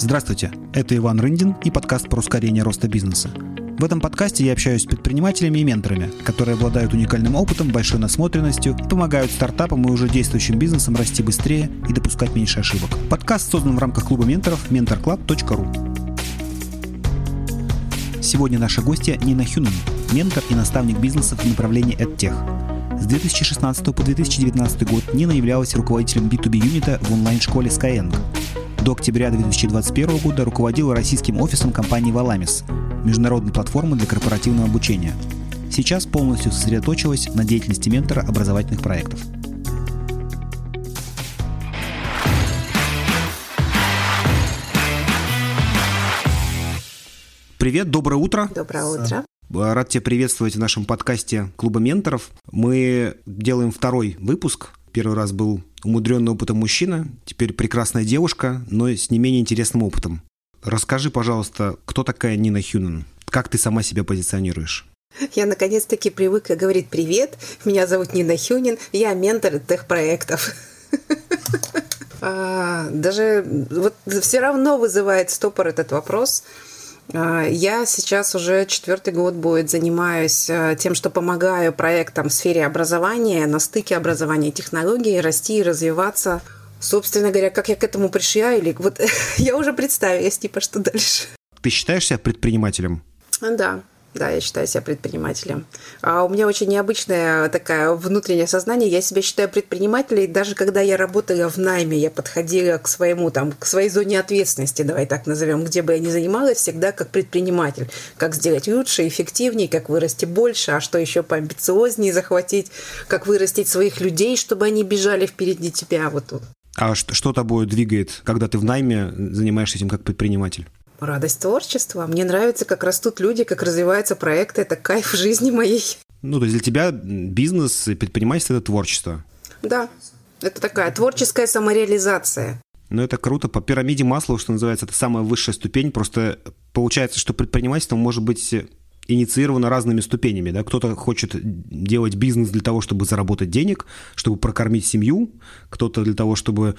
Здравствуйте, это Иван Рындин и подкаст про ускорение роста бизнеса. В этом подкасте я общаюсь с предпринимателями и менторами, которые обладают уникальным опытом, большой насмотренностью и помогают стартапам и уже действующим бизнесам расти быстрее и допускать меньше ошибок. Подкаст создан в рамках клуба менторов mentorclub.ru. Сегодня наша гостья Нина Хюнен, ментор и наставник бизнеса в направлении EdTech. С 2016 по 2019 год Нина являлась руководителем B2B юнита в онлайн-школе Skyeng. До октября 2021 года руководила российским офисом компании Valamis, международной платформы для корпоративного обучения. Сейчас полностью сосредоточилась на деятельности ментора образовательных проектов – Привет, доброе утро. Доброе утро. Рад тебя приветствовать в нашем подкасте Клуба менторов. Мы делаем второй выпуск. Первый раз был умудренный опытом мужчина, теперь прекрасная девушка, но с не менее интересным опытом. Расскажи, пожалуйста, кто такая Нина Хюнен? Как ты сама себя позиционируешь? Я наконец-таки привыкла говорить «Привет, меня зовут Нина Хюнин, я ментор тех-проектов». А, даже вот все равно вызывает стопор этот вопрос – я сейчас уже четвертый год будет занимаюсь а, тем, что помогаю проектам в сфере образования, на стыке образования и технологий расти и развиваться. Собственно говоря, как я к этому пришла, или вот я уже представилась, типа, что дальше. Ты считаешь себя предпринимателем? Да, да, я считаю себя предпринимателем. А у меня очень необычное такое внутреннее сознание. Я себя считаю предпринимателем. Даже когда я работала в найме, я подходила к своему, там, к своей зоне ответственности, давай так назовем, где бы я ни занималась, всегда как предприниматель. Как сделать лучше, эффективнее, как вырасти больше, а что еще поамбициознее захватить, как вырастить своих людей, чтобы они бежали впереди тебя. Вот. А что, что тобой двигает, когда ты в найме занимаешься этим как предприниматель? Радость творчества. Мне нравится, как растут люди, как развиваются проекты. Это кайф жизни моей. Ну, то есть для тебя бизнес и предпринимательство – это творчество? Да. Это такая творческая самореализация. Ну, это круто. По пирамиде масла, что называется, это самая высшая ступень. Просто получается, что предпринимательство может быть инициировано разными ступенями. Да? Кто-то хочет делать бизнес для того, чтобы заработать денег, чтобы прокормить семью, кто-то для того, чтобы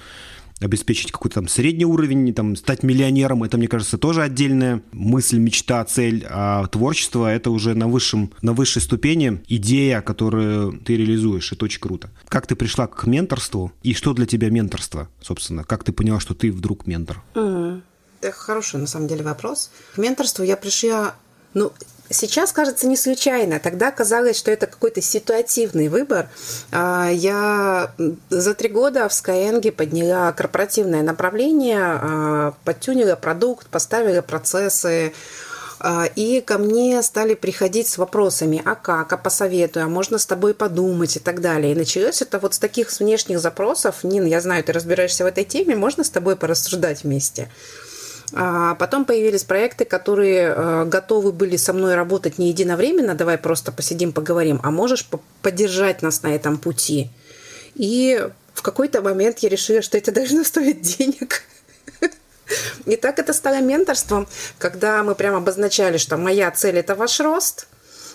обеспечить какой-то там средний уровень, там, стать миллионером, это, мне кажется, тоже отдельная мысль, мечта, цель, а творчество — это уже на, высшем, на высшей ступени идея, которую ты реализуешь, это очень круто. Как ты пришла к менторству, и что для тебя менторство, собственно? Как ты поняла, что ты вдруг ментор? Mm. Это хороший, на самом деле, вопрос. К менторству я пришла ну, Сейчас кажется не случайно. Тогда казалось, что это какой-то ситуативный выбор. А, я за три года в Skyeng подняла корпоративное направление, а, подтюнила продукт, поставила процессы, а, и ко мне стали приходить с вопросами, а как, а посоветую, а можно с тобой подумать и так далее. И началось это вот с таких внешних запросов. Нин, я знаю, ты разбираешься в этой теме, можно с тобой порассуждать вместе? А потом появились проекты, которые э, готовы были со мной работать не единовременно, давай просто посидим, поговорим, а можешь поддержать нас на этом пути. И в какой-то момент я решила, что это должно стоить денег. И так это стало менторством, когда мы прямо обозначали, что моя цель – это ваш рост,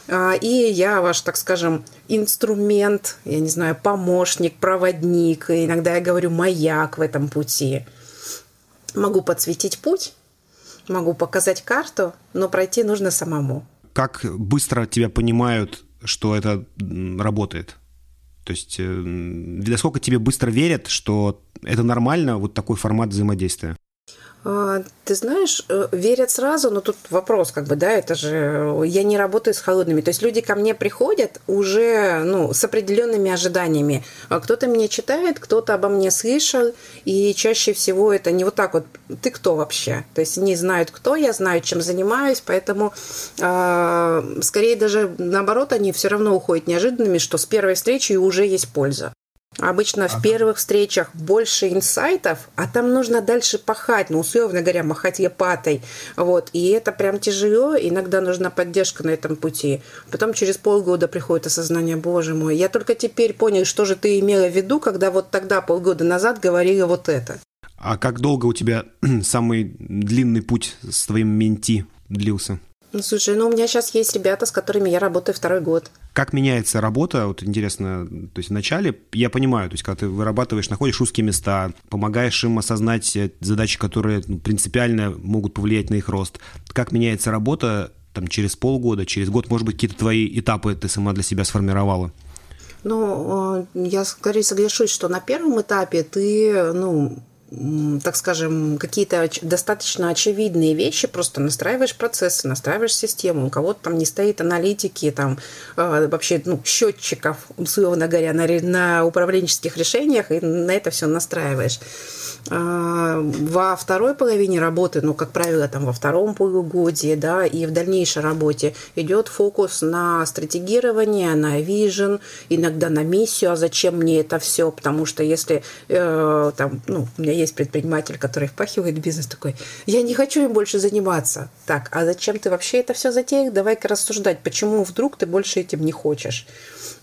а, и я ваш, так скажем, инструмент, я не знаю, помощник, проводник, иногда я говорю маяк в этом пути – Могу подсветить путь, могу показать карту, но пройти нужно самому. Как быстро тебя понимают, что это работает? То есть, э, насколько тебе быстро верят, что это нормально, вот такой формат взаимодействия? А, ты знаешь, э, верят сразу, но тут вопрос, как бы, да, это же я не работаю с холодными. То есть люди ко мне приходят уже, ну, с определенными ожиданиями. А кто-то меня читает, кто-то обо мне слышал, и чаще всего это не вот так вот, ты кто вообще? То есть они знают, кто я, знают, чем занимаюсь, поэтому э, скорее даже наоборот, они все равно уходят неожиданными, что с первой встречи уже есть польза. Обычно ага. в первых встречах больше инсайтов, а там нужно дальше пахать, ну, условно говоря, махать лопатой. Вот. И это прям тяжело, иногда нужна поддержка на этом пути. Потом через полгода приходит осознание, боже мой, я только теперь понял, что же ты имела в виду, когда вот тогда, полгода назад, говорила вот это. А как долго у тебя самый длинный путь с твоим менти длился? Ну, слушай, ну у меня сейчас есть ребята, с которыми я работаю второй год. Как меняется работа? Вот интересно, то есть вначале, я понимаю, то есть когда ты вырабатываешь, находишь узкие места, помогаешь им осознать задачи, которые ну, принципиально могут повлиять на их рост. Как меняется работа там, через полгода, через год, может быть, какие-то твои этапы ты сама для себя сформировала? Ну, э, я скорее соглашусь, что на первом этапе ты, ну, так скажем, какие-то достаточно очевидные вещи, просто настраиваешь процессы, настраиваешь систему, у кого-то там не стоит аналитики, там э, вообще ну, счетчиков, условно говоря, на, на управленческих решениях, и на это все настраиваешь. А, во второй половине работы, ну, как правило, там во втором полугодии, да, и в дальнейшей работе идет фокус на стратегирование, на вижен, иногда на миссию, а зачем мне это все, потому что если э, там, ну, у меня есть предприниматель, который впахивает бизнес такой, я не хочу им больше заниматься. Так, а зачем ты вообще это все затеял? Давай-ка рассуждать, почему вдруг ты больше этим не хочешь.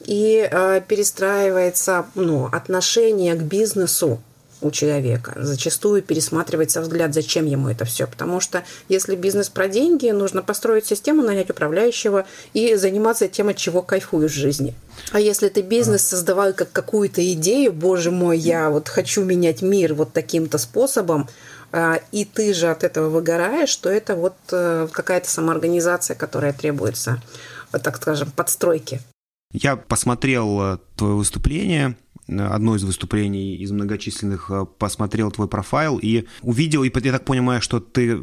И э, перестраивается ну, отношение к бизнесу у человека. Зачастую пересматривается взгляд, зачем ему это все. Потому что если бизнес про деньги, нужно построить систему, нанять управляющего и заниматься тем, от чего кайфуешь в жизни. А если ты бизнес создавал как какую-то идею, боже мой, я вот хочу менять мир вот таким-то способом, а, и ты же от этого выгораешь, то это вот э, какая-то самоорганизация, которая требуется, так скажем, подстройки. Я посмотрел э, твое выступление, одно из выступлений из многочисленных, э, посмотрел твой профайл и увидел, и я так понимаю, что ты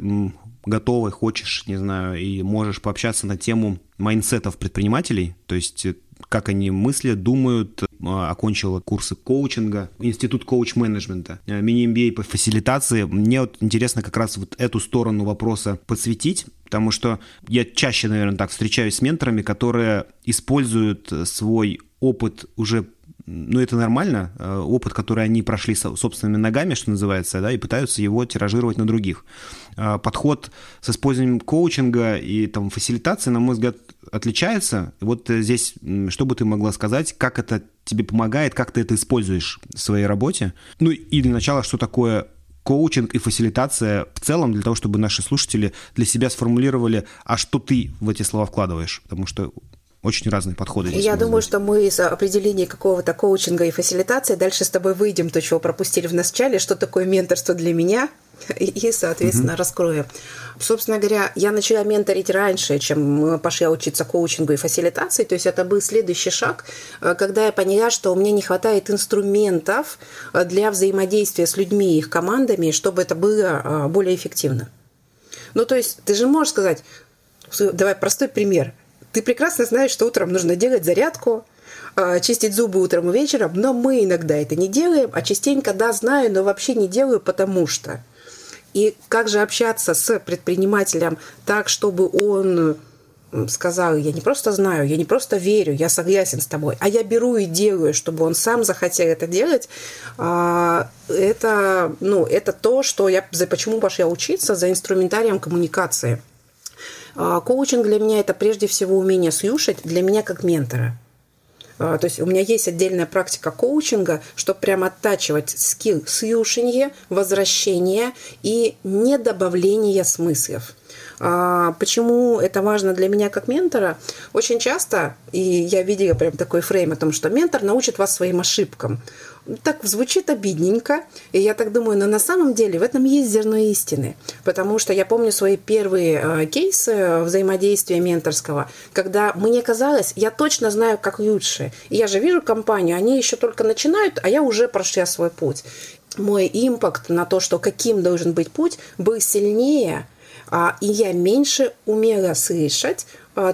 готовый, хочешь, не знаю, и можешь пообщаться на тему майнсетов предпринимателей, то есть э, как они мыслят, думают, э, окончила курсы коучинга, институт коуч-менеджмента, мини-MBA по фасилитации. Мне вот интересно как раз вот эту сторону вопроса подсветить, потому что я чаще, наверное, так встречаюсь с менторами, которые используют свой опыт уже ну, это нормально, э, опыт, который они прошли собственными ногами, что называется, да, и пытаются его тиражировать на других. Э, подход с использованием коучинга и там фасилитации, на мой взгляд, отличается. Вот э, здесь, что бы ты могла сказать, как это тебе помогает, как ты это используешь в своей работе? Ну, и для начала, что такое коучинг и фасилитация в целом для того, чтобы наши слушатели для себя сформулировали, а что ты в эти слова вкладываешь, потому что очень разные подходы. Я думаю, что мы из определения какого-то коучинга и фасилитации дальше с тобой выйдем, то, чего пропустили в начале, что такое менторство для меня, и, соответственно, угу. раскроем. Собственно говоря, я начала менторить раньше, чем пошла учиться коучингу и фасилитации. То есть это был следующий шаг, э, когда я поняла, что у меня не хватает инструментов э, для взаимодействия с людьми и их командами, чтобы это было э, более эффективно. Ну, то есть ты же можешь сказать, давай простой пример – ты прекрасно знаешь, что утром нужно делать зарядку, а, чистить зубы утром и вечером, но мы иногда это не делаем, а частенько, да, знаю, но вообще не делаю, потому что. И как же общаться с предпринимателем так, чтобы он сказал, я не просто знаю, я не просто верю, я согласен с тобой, а я беру и делаю, чтобы он сам захотел это делать, а, это, ну, это то, что я, почему пошла учиться за инструментарием коммуникации. А, коучинг для меня это прежде всего умение слушать, для меня как ментора. А, то есть у меня есть отдельная практика коучинга, чтобы прямо оттачивать скилл слушания, возвращения и недобавления смыслов. А, почему это важно для меня как ментора? Очень часто, и я видела прям такой фрейм о том, что ментор научит вас своим ошибкам так звучит обидненько, и я так думаю, но на самом деле в этом есть зерно истины, потому что я помню свои первые э, кейсы взаимодействия менторского, когда мне казалось, я точно знаю, как лучше. И я же вижу компанию, они еще только начинают, а я уже прошла свой путь. Мой импакт на то, что каким должен быть путь, был сильнее, а, и я меньше умела слышать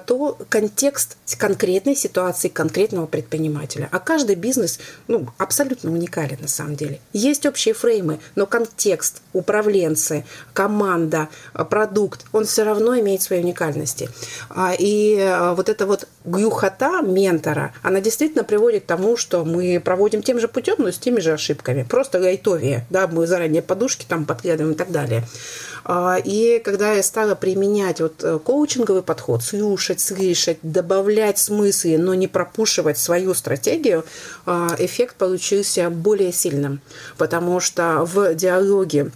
то контекст конкретной ситуации конкретного предпринимателя. А каждый бизнес ну, абсолютно уникален на самом деле. Есть общие фреймы, но контекст, управленцы, команда, продукт, он все равно имеет свои уникальности. А, и а, вот эта вот гюхота ментора, она действительно приводит к тому, что мы проводим тем же путем, но с теми же ошибками. Просто лайтовее, да, мы заранее подушки там подкладываем и так далее. И когда я стала применять вот э, коучинговый подход, слушать, слышать, добавлять смыслы, но не пропушивать свою стратегию, эффект получился более сильным, потому что в диалоге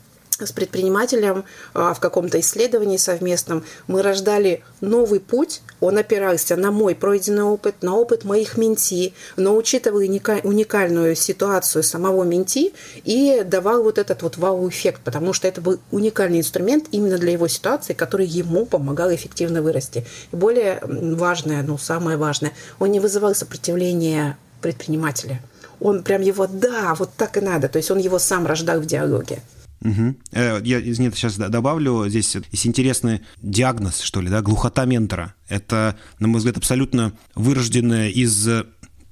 с предпринимателем а, в каком-то исследовании совместном мы рождали новый путь. Он опирался на мой пройденный опыт, на опыт моих менти, но учитывая уникальную ситуацию самого менти и давал вот этот вот вау-эффект, потому что это был уникальный инструмент именно для его ситуации, который ему помогал эффективно вырасти. И более важное, ну самое важное, он не вызывал сопротивления предпринимателя. Он прям его, да, вот так и надо. То есть он его сам рождал в диалоге. Угу. Я извините, сейчас добавлю, здесь есть интересный диагноз, что ли, да, глухота ментора. Это, на мой взгляд, абсолютно вырожденное из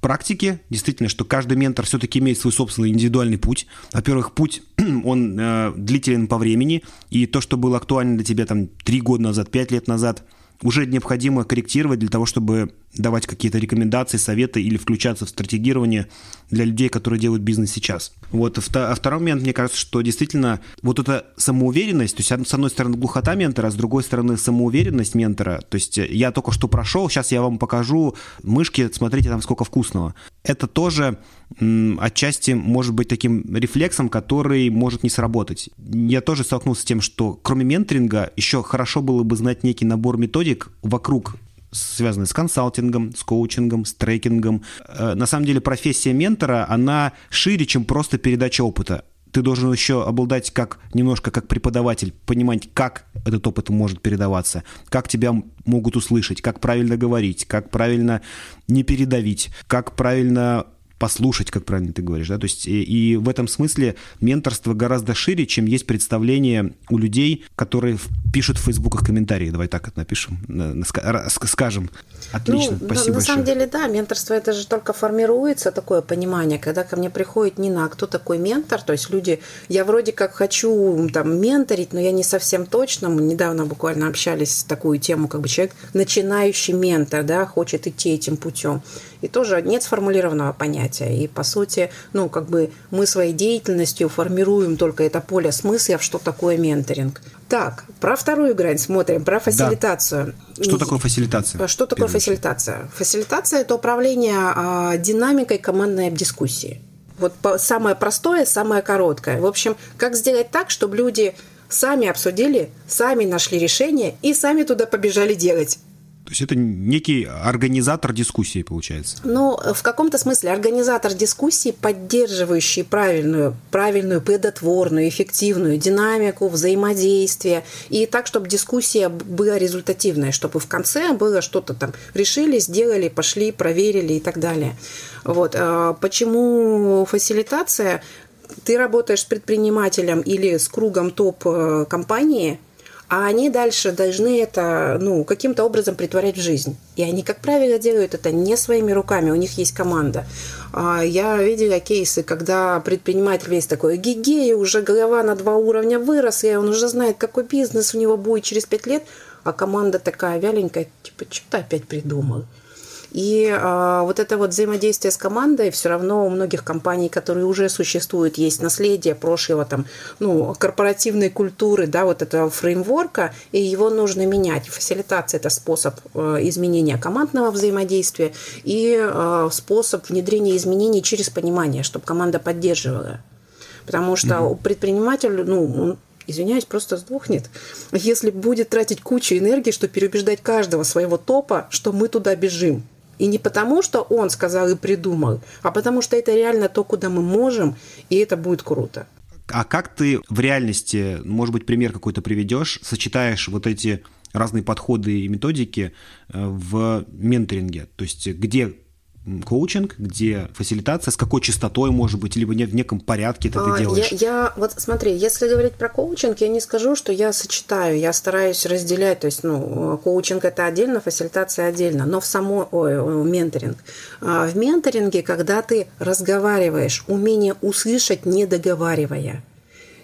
практики, действительно, что каждый ментор все-таки имеет свой собственный индивидуальный путь. Во-первых, путь, он э, длителен по времени, и то, что было актуально для тебя там три года назад, пять лет назад, уже необходимо корректировать для того, чтобы давать какие-то рекомендации, советы или включаться в стратегирование для людей, которые делают бизнес сейчас. Вот. А второй момент, мне кажется, что действительно вот эта самоуверенность, то есть с одной стороны глухота ментора, с другой стороны самоуверенность ментора, то есть я только что прошел, сейчас я вам покажу мышки, смотрите там сколько вкусного. Это тоже отчасти может быть таким рефлексом, который может не сработать. Я тоже столкнулся с тем, что кроме менторинга еще хорошо было бы знать некий набор методик вокруг связанные с консалтингом, с коучингом, с трекингом. Э, на самом деле профессия ментора, она шире, чем просто передача опыта. Ты должен еще обладать как немножко как преподаватель, понимать, как этот опыт может передаваться, как тебя могут услышать, как правильно говорить, как правильно не передавить, как правильно послушать, как правильно ты говоришь, да, то есть и, и в этом смысле менторство гораздо шире, чем есть представление у людей, которые пишут в фейсбуках комментарии, давай так это напишем, скажем. Отлично, ну, спасибо на, большое. На самом деле, да, менторство это же только формируется такое понимание, когда ко мне приходит Нина, а кто такой ментор, то есть люди, я вроде как хочу там менторить, но я не совсем точно, мы недавно буквально общались с такую тему, как бы человек начинающий ментор, да, хочет идти этим путем и тоже нет сформулированного понятия. И, по сути, ну, как бы мы своей деятельностью формируем только это поле смысла, что такое менторинг. Так, про вторую грань смотрим, про фасилитацию. Да. Что такое фасилитация? Что такое фасилитация? Фасилитация – это управление а, динамикой командной дискуссии. Вот самое простое, самое короткое. В общем, как сделать так, чтобы люди сами обсудили, сами нашли решение и сами туда побежали делать. То есть это некий организатор дискуссии, получается. Ну, в каком-то смысле организатор дискуссии, поддерживающий правильную, правильную, плодотворную, эффективную динамику, взаимодействие. И так, чтобы дискуссия была результативная, чтобы в конце было что-то там решили, сделали, пошли, проверили и так далее. Вот. А почему фасилитация? Ты работаешь с предпринимателем или с кругом топ-компании, а они дальше должны это ну, каким-то образом притворять в жизнь. И они, как правило, делают это не своими руками, у них есть команда. А, я видела кейсы, когда предприниматель весь такой гигей, уже голова на два уровня выросла, и он уже знает, какой бизнес у него будет через пять лет, а команда такая вяленькая, типа, что ты опять придумал? И а, вот это вот взаимодействие с командой все равно у многих компаний, которые уже существуют, есть наследие прошлого там, ну, корпоративной культуры, да, вот этого фреймворка, и его нужно менять. Фасилитация – это способ э, изменения командного взаимодействия и э, способ внедрения изменений через понимание, чтобы команда поддерживала. Потому что mm-hmm. предприниматель, ну, он извиняюсь, просто сдохнет, если будет тратить кучу энергии, чтобы переубеждать каждого своего топа, что мы туда бежим. И не потому, что он сказал и придумал, а потому что это реально то, куда мы можем, и это будет круто. А как ты в реальности, может быть, пример какой-то приведешь, сочетаешь вот эти разные подходы и методики э, в менторинге? То есть где коучинг, где фасилитация, с какой частотой, может быть, либо в неком порядке это а, ты делаешь? Я, я, вот смотри, если говорить про коучинг, я не скажу, что я сочетаю, я стараюсь разделять, то есть, ну, коучинг это отдельно, фасилитация отдельно, но в само, ой, менторинг. А в менторинге, когда ты разговариваешь, умение услышать, не договаривая,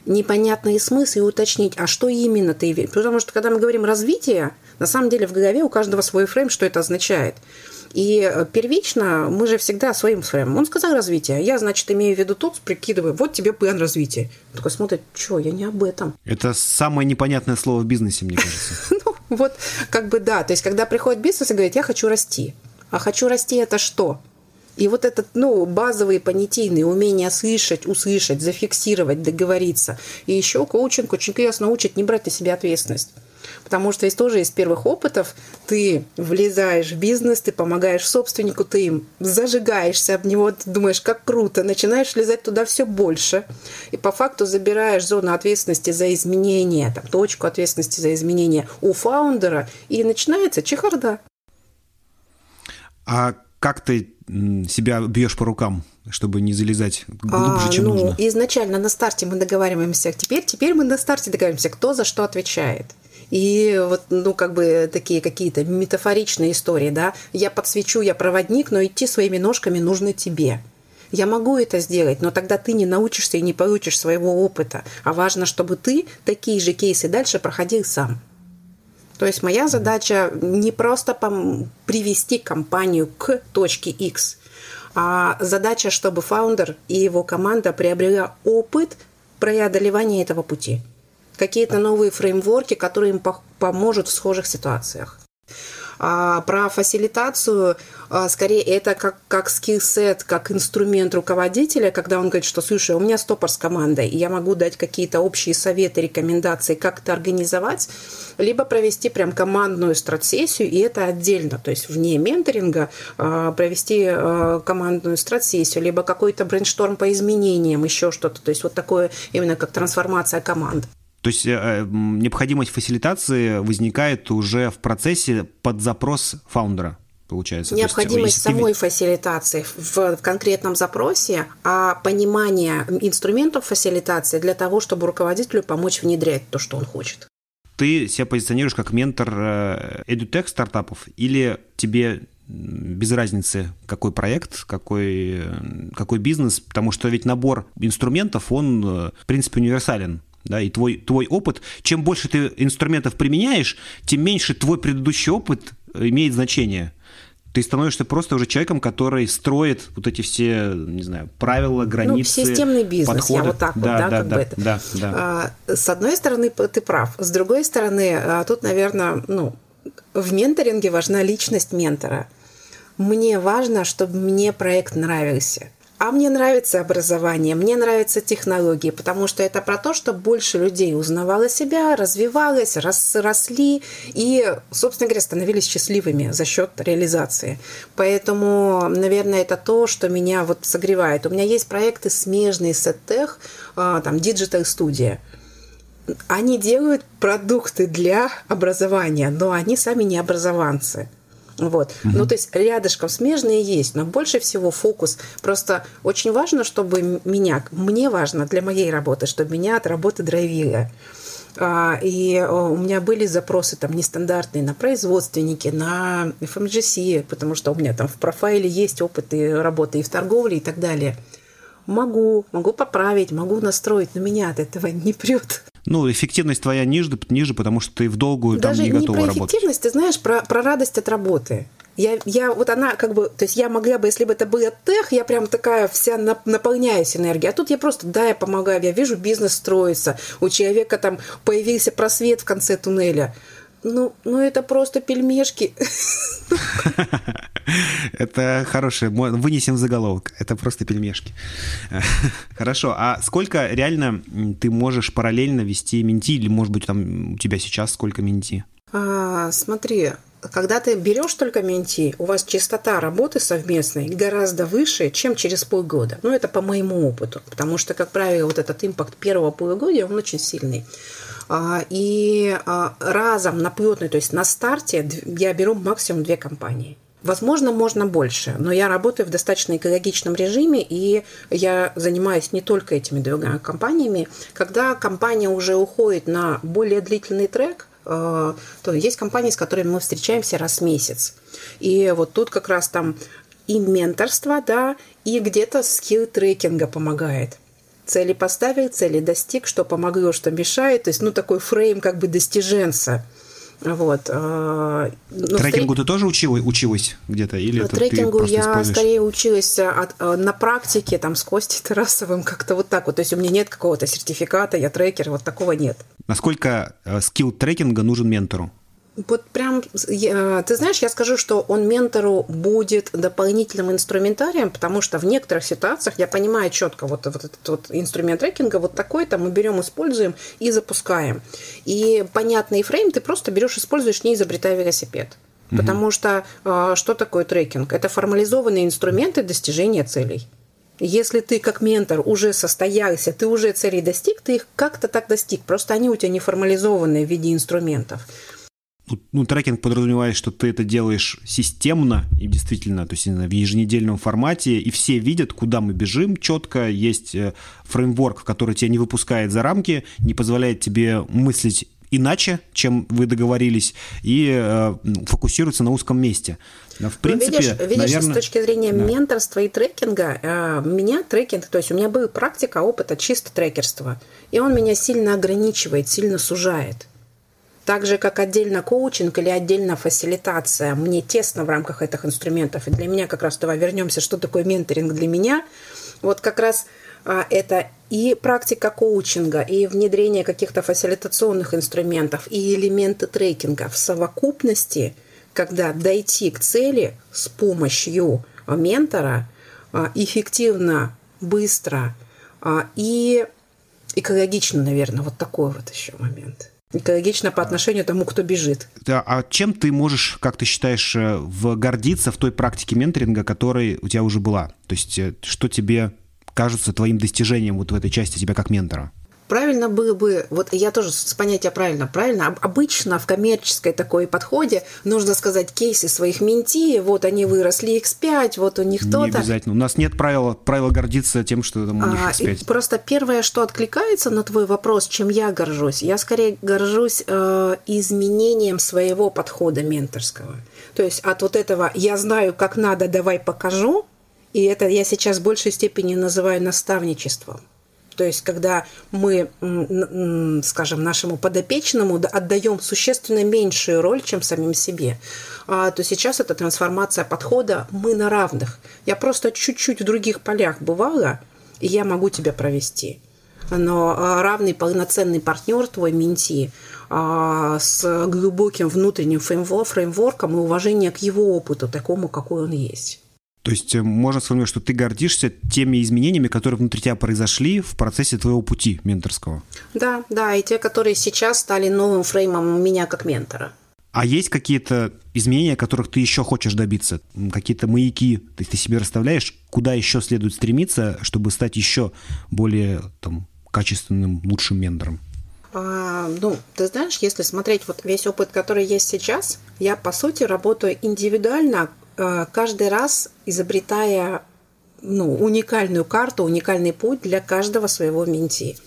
непонятные смыслы и уточнить, а что именно ты... Потому что, когда мы говорим развитие, на самом деле в голове у каждого свой фрейм, что это означает. И э, первично мы же всегда своим своим. Он сказал развитие. Я, значит, имею в виду тут, прикидываю, вот тебе план развития. Он такой смотрит, что, я не об этом. Это самое непонятное слово в бизнесе, мне кажется. Ну, вот, как бы да. То есть, когда приходит бизнес и говорит, я хочу расти. А хочу расти это что? И вот этот, ну, базовые понятийные умения слышать, услышать, зафиксировать, договориться. И еще коучинг очень ясно учит не брать на себя ответственность. Потому что есть тоже из первых опытов ты влезаешь в бизнес, ты помогаешь собственнику, ты им зажигаешься об него, ты думаешь, как круто, начинаешь влезать туда все больше. И по факту забираешь зону ответственности за изменения, там, точку ответственности за изменения у фаундера, и начинается чехарда. А как ты себя бьешь по рукам, чтобы не залезать глубже, а, чем ну, нужно? Изначально на старте мы договариваемся, теперь, теперь мы на старте договариваемся, кто за что отвечает. И вот, ну, как бы такие какие-то метафоричные истории, да. Я подсвечу, я проводник, но идти своими ножками нужно тебе. Я могу это сделать, но тогда ты не научишься и не получишь своего опыта. А важно, чтобы ты такие же кейсы дальше проходил сам. То есть моя задача не просто привести компанию к точке X, а задача, чтобы фаундер и его команда приобрели опыт преодолевания этого пути. Какие-то новые фреймворки, которые им поможет в схожих ситуациях. А про фасилитацию, а, скорее, это как, как скилл-сет, как инструмент руководителя, когда он говорит, что, слушай, у меня стопор с командой, и я могу дать какие-то общие советы, рекомендации, как это организовать, либо провести прям командную стратсессию, и это отдельно, то есть вне менторинга а, провести а, командную стратсессию, либо какой-то брейншторм по изменениям, еще что-то, то есть вот такое именно как трансформация команд. То есть э, необходимость фасилитации возникает уже в процессе под запрос фаундера получается. Необходимость есть, самой ты... фасилитации в, в конкретном запросе, а понимание инструментов фасилитации для того, чтобы руководителю помочь внедрять то, что он хочет. Ты себя позиционируешь как ментор edutech стартапов или тебе без разницы, какой проект, какой, какой бизнес, потому что ведь набор инструментов, он, э, в принципе, универсален да, и твой, твой опыт, чем больше ты инструментов применяешь, тем меньше твой предыдущий опыт имеет значение. Ты становишься просто уже человеком, который строит вот эти все, не знаю, правила, границы, ну, системный бизнес, подходы. я вот так да, вот, да, да, как да, бы это. Да, да. А, с одной стороны, ты прав. С другой стороны, а, тут, наверное, ну, в менторинге важна личность ментора. Мне важно, чтобы мне проект нравился а мне нравится образование, мне нравятся технологии, потому что это про то, чтобы больше людей узнавало себя, развивалось, рос, росли и, собственно говоря, становились счастливыми за счет реализации. Поэтому, наверное, это то, что меня вот согревает. У меня есть проекты смежные с EdTech, а, там, Digital Studio. Они делают продукты для образования, но они сами не образованцы. Вот. Угу. Ну, то есть рядышком смежные есть, но больше всего фокус. Просто очень важно, чтобы меня, мне важно для моей работы, чтобы меня от работы драйвили. А, и у меня были запросы там нестандартные на производственники, на FMGC, потому что у меня там в профайле есть опыт и работы и в торговле и так далее. Могу, могу поправить, могу настроить, но меня от этого не прет. Ну, эффективность твоя ниже, ниже, потому что ты в долгую Даже там не, не готова про работать. эффективность, ты знаешь, про, про радость от работы. Я, я, вот она как бы, то есть я могла бы, если бы это было тех, я прям такая вся наполняюсь энергией. А тут я просто, да, я помогаю, я вижу бизнес строится, у человека там появился просвет в конце туннеля. Ну, ну это просто пельмешки. Это хорошее. Вынесем заголовок. Это просто пельмешки. Хорошо. А сколько реально ты можешь параллельно вести менти? Или, может быть, там у тебя сейчас сколько менти? А, смотри, когда ты берешь только менти, у вас частота работы совместной гораздо выше, чем через полгода. Ну, это по моему опыту, потому что, как правило, вот этот импакт первого полугодия, он очень сильный. А, и а, разом на плотной, то есть на старте я беру максимум две компании. Возможно, можно больше, но я работаю в достаточно экологичном режиме, и я занимаюсь не только этими двумя компаниями. Когда компания уже уходит на более длительный трек, э, то есть компании, с которыми мы встречаемся раз в месяц. И вот тут как раз там и менторство, да, и где-то скилл трекинга помогает. Цели поставил, цели достиг, что помогло, что мешает. То есть, ну, такой фрейм как бы достиженца – вот. А, ну, Трекингу стри... ты тоже училась, училась где-то? Или Трекингу я скорее училась от, а, на практике, там, с Костей Тарасовым, как-то вот так вот. То есть у меня нет какого-то сертификата, я трекер, вот такого нет. Насколько э, скилл трекинга нужен ментору? Вот прям, ты знаешь, я скажу, что он ментору будет дополнительным инструментарием, потому что в некоторых ситуациях я понимаю четко, вот, вот этот вот инструмент трекинга вот такой-то мы берем, используем и запускаем. И понятный фрейм ты просто берешь, используешь, не изобретая велосипед. Потому что а, что такое трекинг? Это формализованные инструменты достижения целей. Если ты как ментор уже состоялся, ты уже целей достиг, ты их как-то так достиг. Просто они у тебя не формализованные в виде инструментов. Ну, ну, трекинг подразумевает, что ты это делаешь системно и действительно, то есть в еженедельном формате, и все видят, куда мы бежим четко. Есть э, фреймворк, который тебя не выпускает за рамки, не позволяет тебе мыслить иначе, чем вы договорились, и э, фокусируется на узком месте. В принципе, видишь, видишь наверное... с точки зрения да. менторства и трекинга, э, меня трекинг, то есть у меня была практика, опыта чисто трекерства, и он меня сильно ограничивает, сильно сужает. Так же, как отдельно коучинг или отдельно фасилитация, мне тесно в рамках этих инструментов. И для меня как раз, давай вернемся, что такое менторинг для меня. Вот как раз а, это и практика коучинга, и внедрение каких-то фасилитационных инструментов, и элементы трекинга в совокупности, когда дойти к цели с помощью ментора а, эффективно, быстро а, и экологично, наверное, вот такой вот еще момент. Экологично по отношению к тому, кто бежит. А чем ты можешь, как ты считаешь, э, гордиться в той практике менторинга, которая у тебя уже была? То есть, э, что тебе кажутся твоим достижением вот в этой части тебя как ментора? Правильно было бы, вот я тоже с понятия правильно, правильно, обычно в коммерческой такой подходе нужно сказать кейсы своих менти, вот они выросли X5, вот у них то-то. Не обязательно. У нас нет правила, правила гордиться тем, что там у них X5. А, просто первое, что откликается на твой вопрос, чем я горжусь, я скорее горжусь э, изменением своего подхода менторского. То есть от вот этого «я знаю, как надо, давай покажу», и это я сейчас в большей степени называю наставничеством. То есть, когда мы, скажем, нашему подопечному отдаем существенно меньшую роль, чем самим себе, а, то сейчас это трансформация подхода «мы на равных». Я просто чуть-чуть в других полях бывала, и я могу тебя провести. Но а, равный полноценный партнер, твой менти, а, с глубоким внутренним фреймворком и уважением к его опыту, такому, какой он есть. То есть э, можно сформулировать, что ты гордишься теми изменениями, которые внутри тебя произошли в процессе твоего пути менторского. Да, да, и те, которые сейчас стали новым фреймом меня как ментора. А есть какие-то изменения, которых ты еще хочешь добиться? Какие-то маяки ты, ты себе расставляешь, куда еще следует стремиться, чтобы стать еще более там, качественным, лучшим ментором? А, ну, ты знаешь, если смотреть вот весь опыт, который есть сейчас, я, по сути, работаю индивидуально каждый раз изобретая ну, уникальную карту, уникальный путь для каждого своего менти.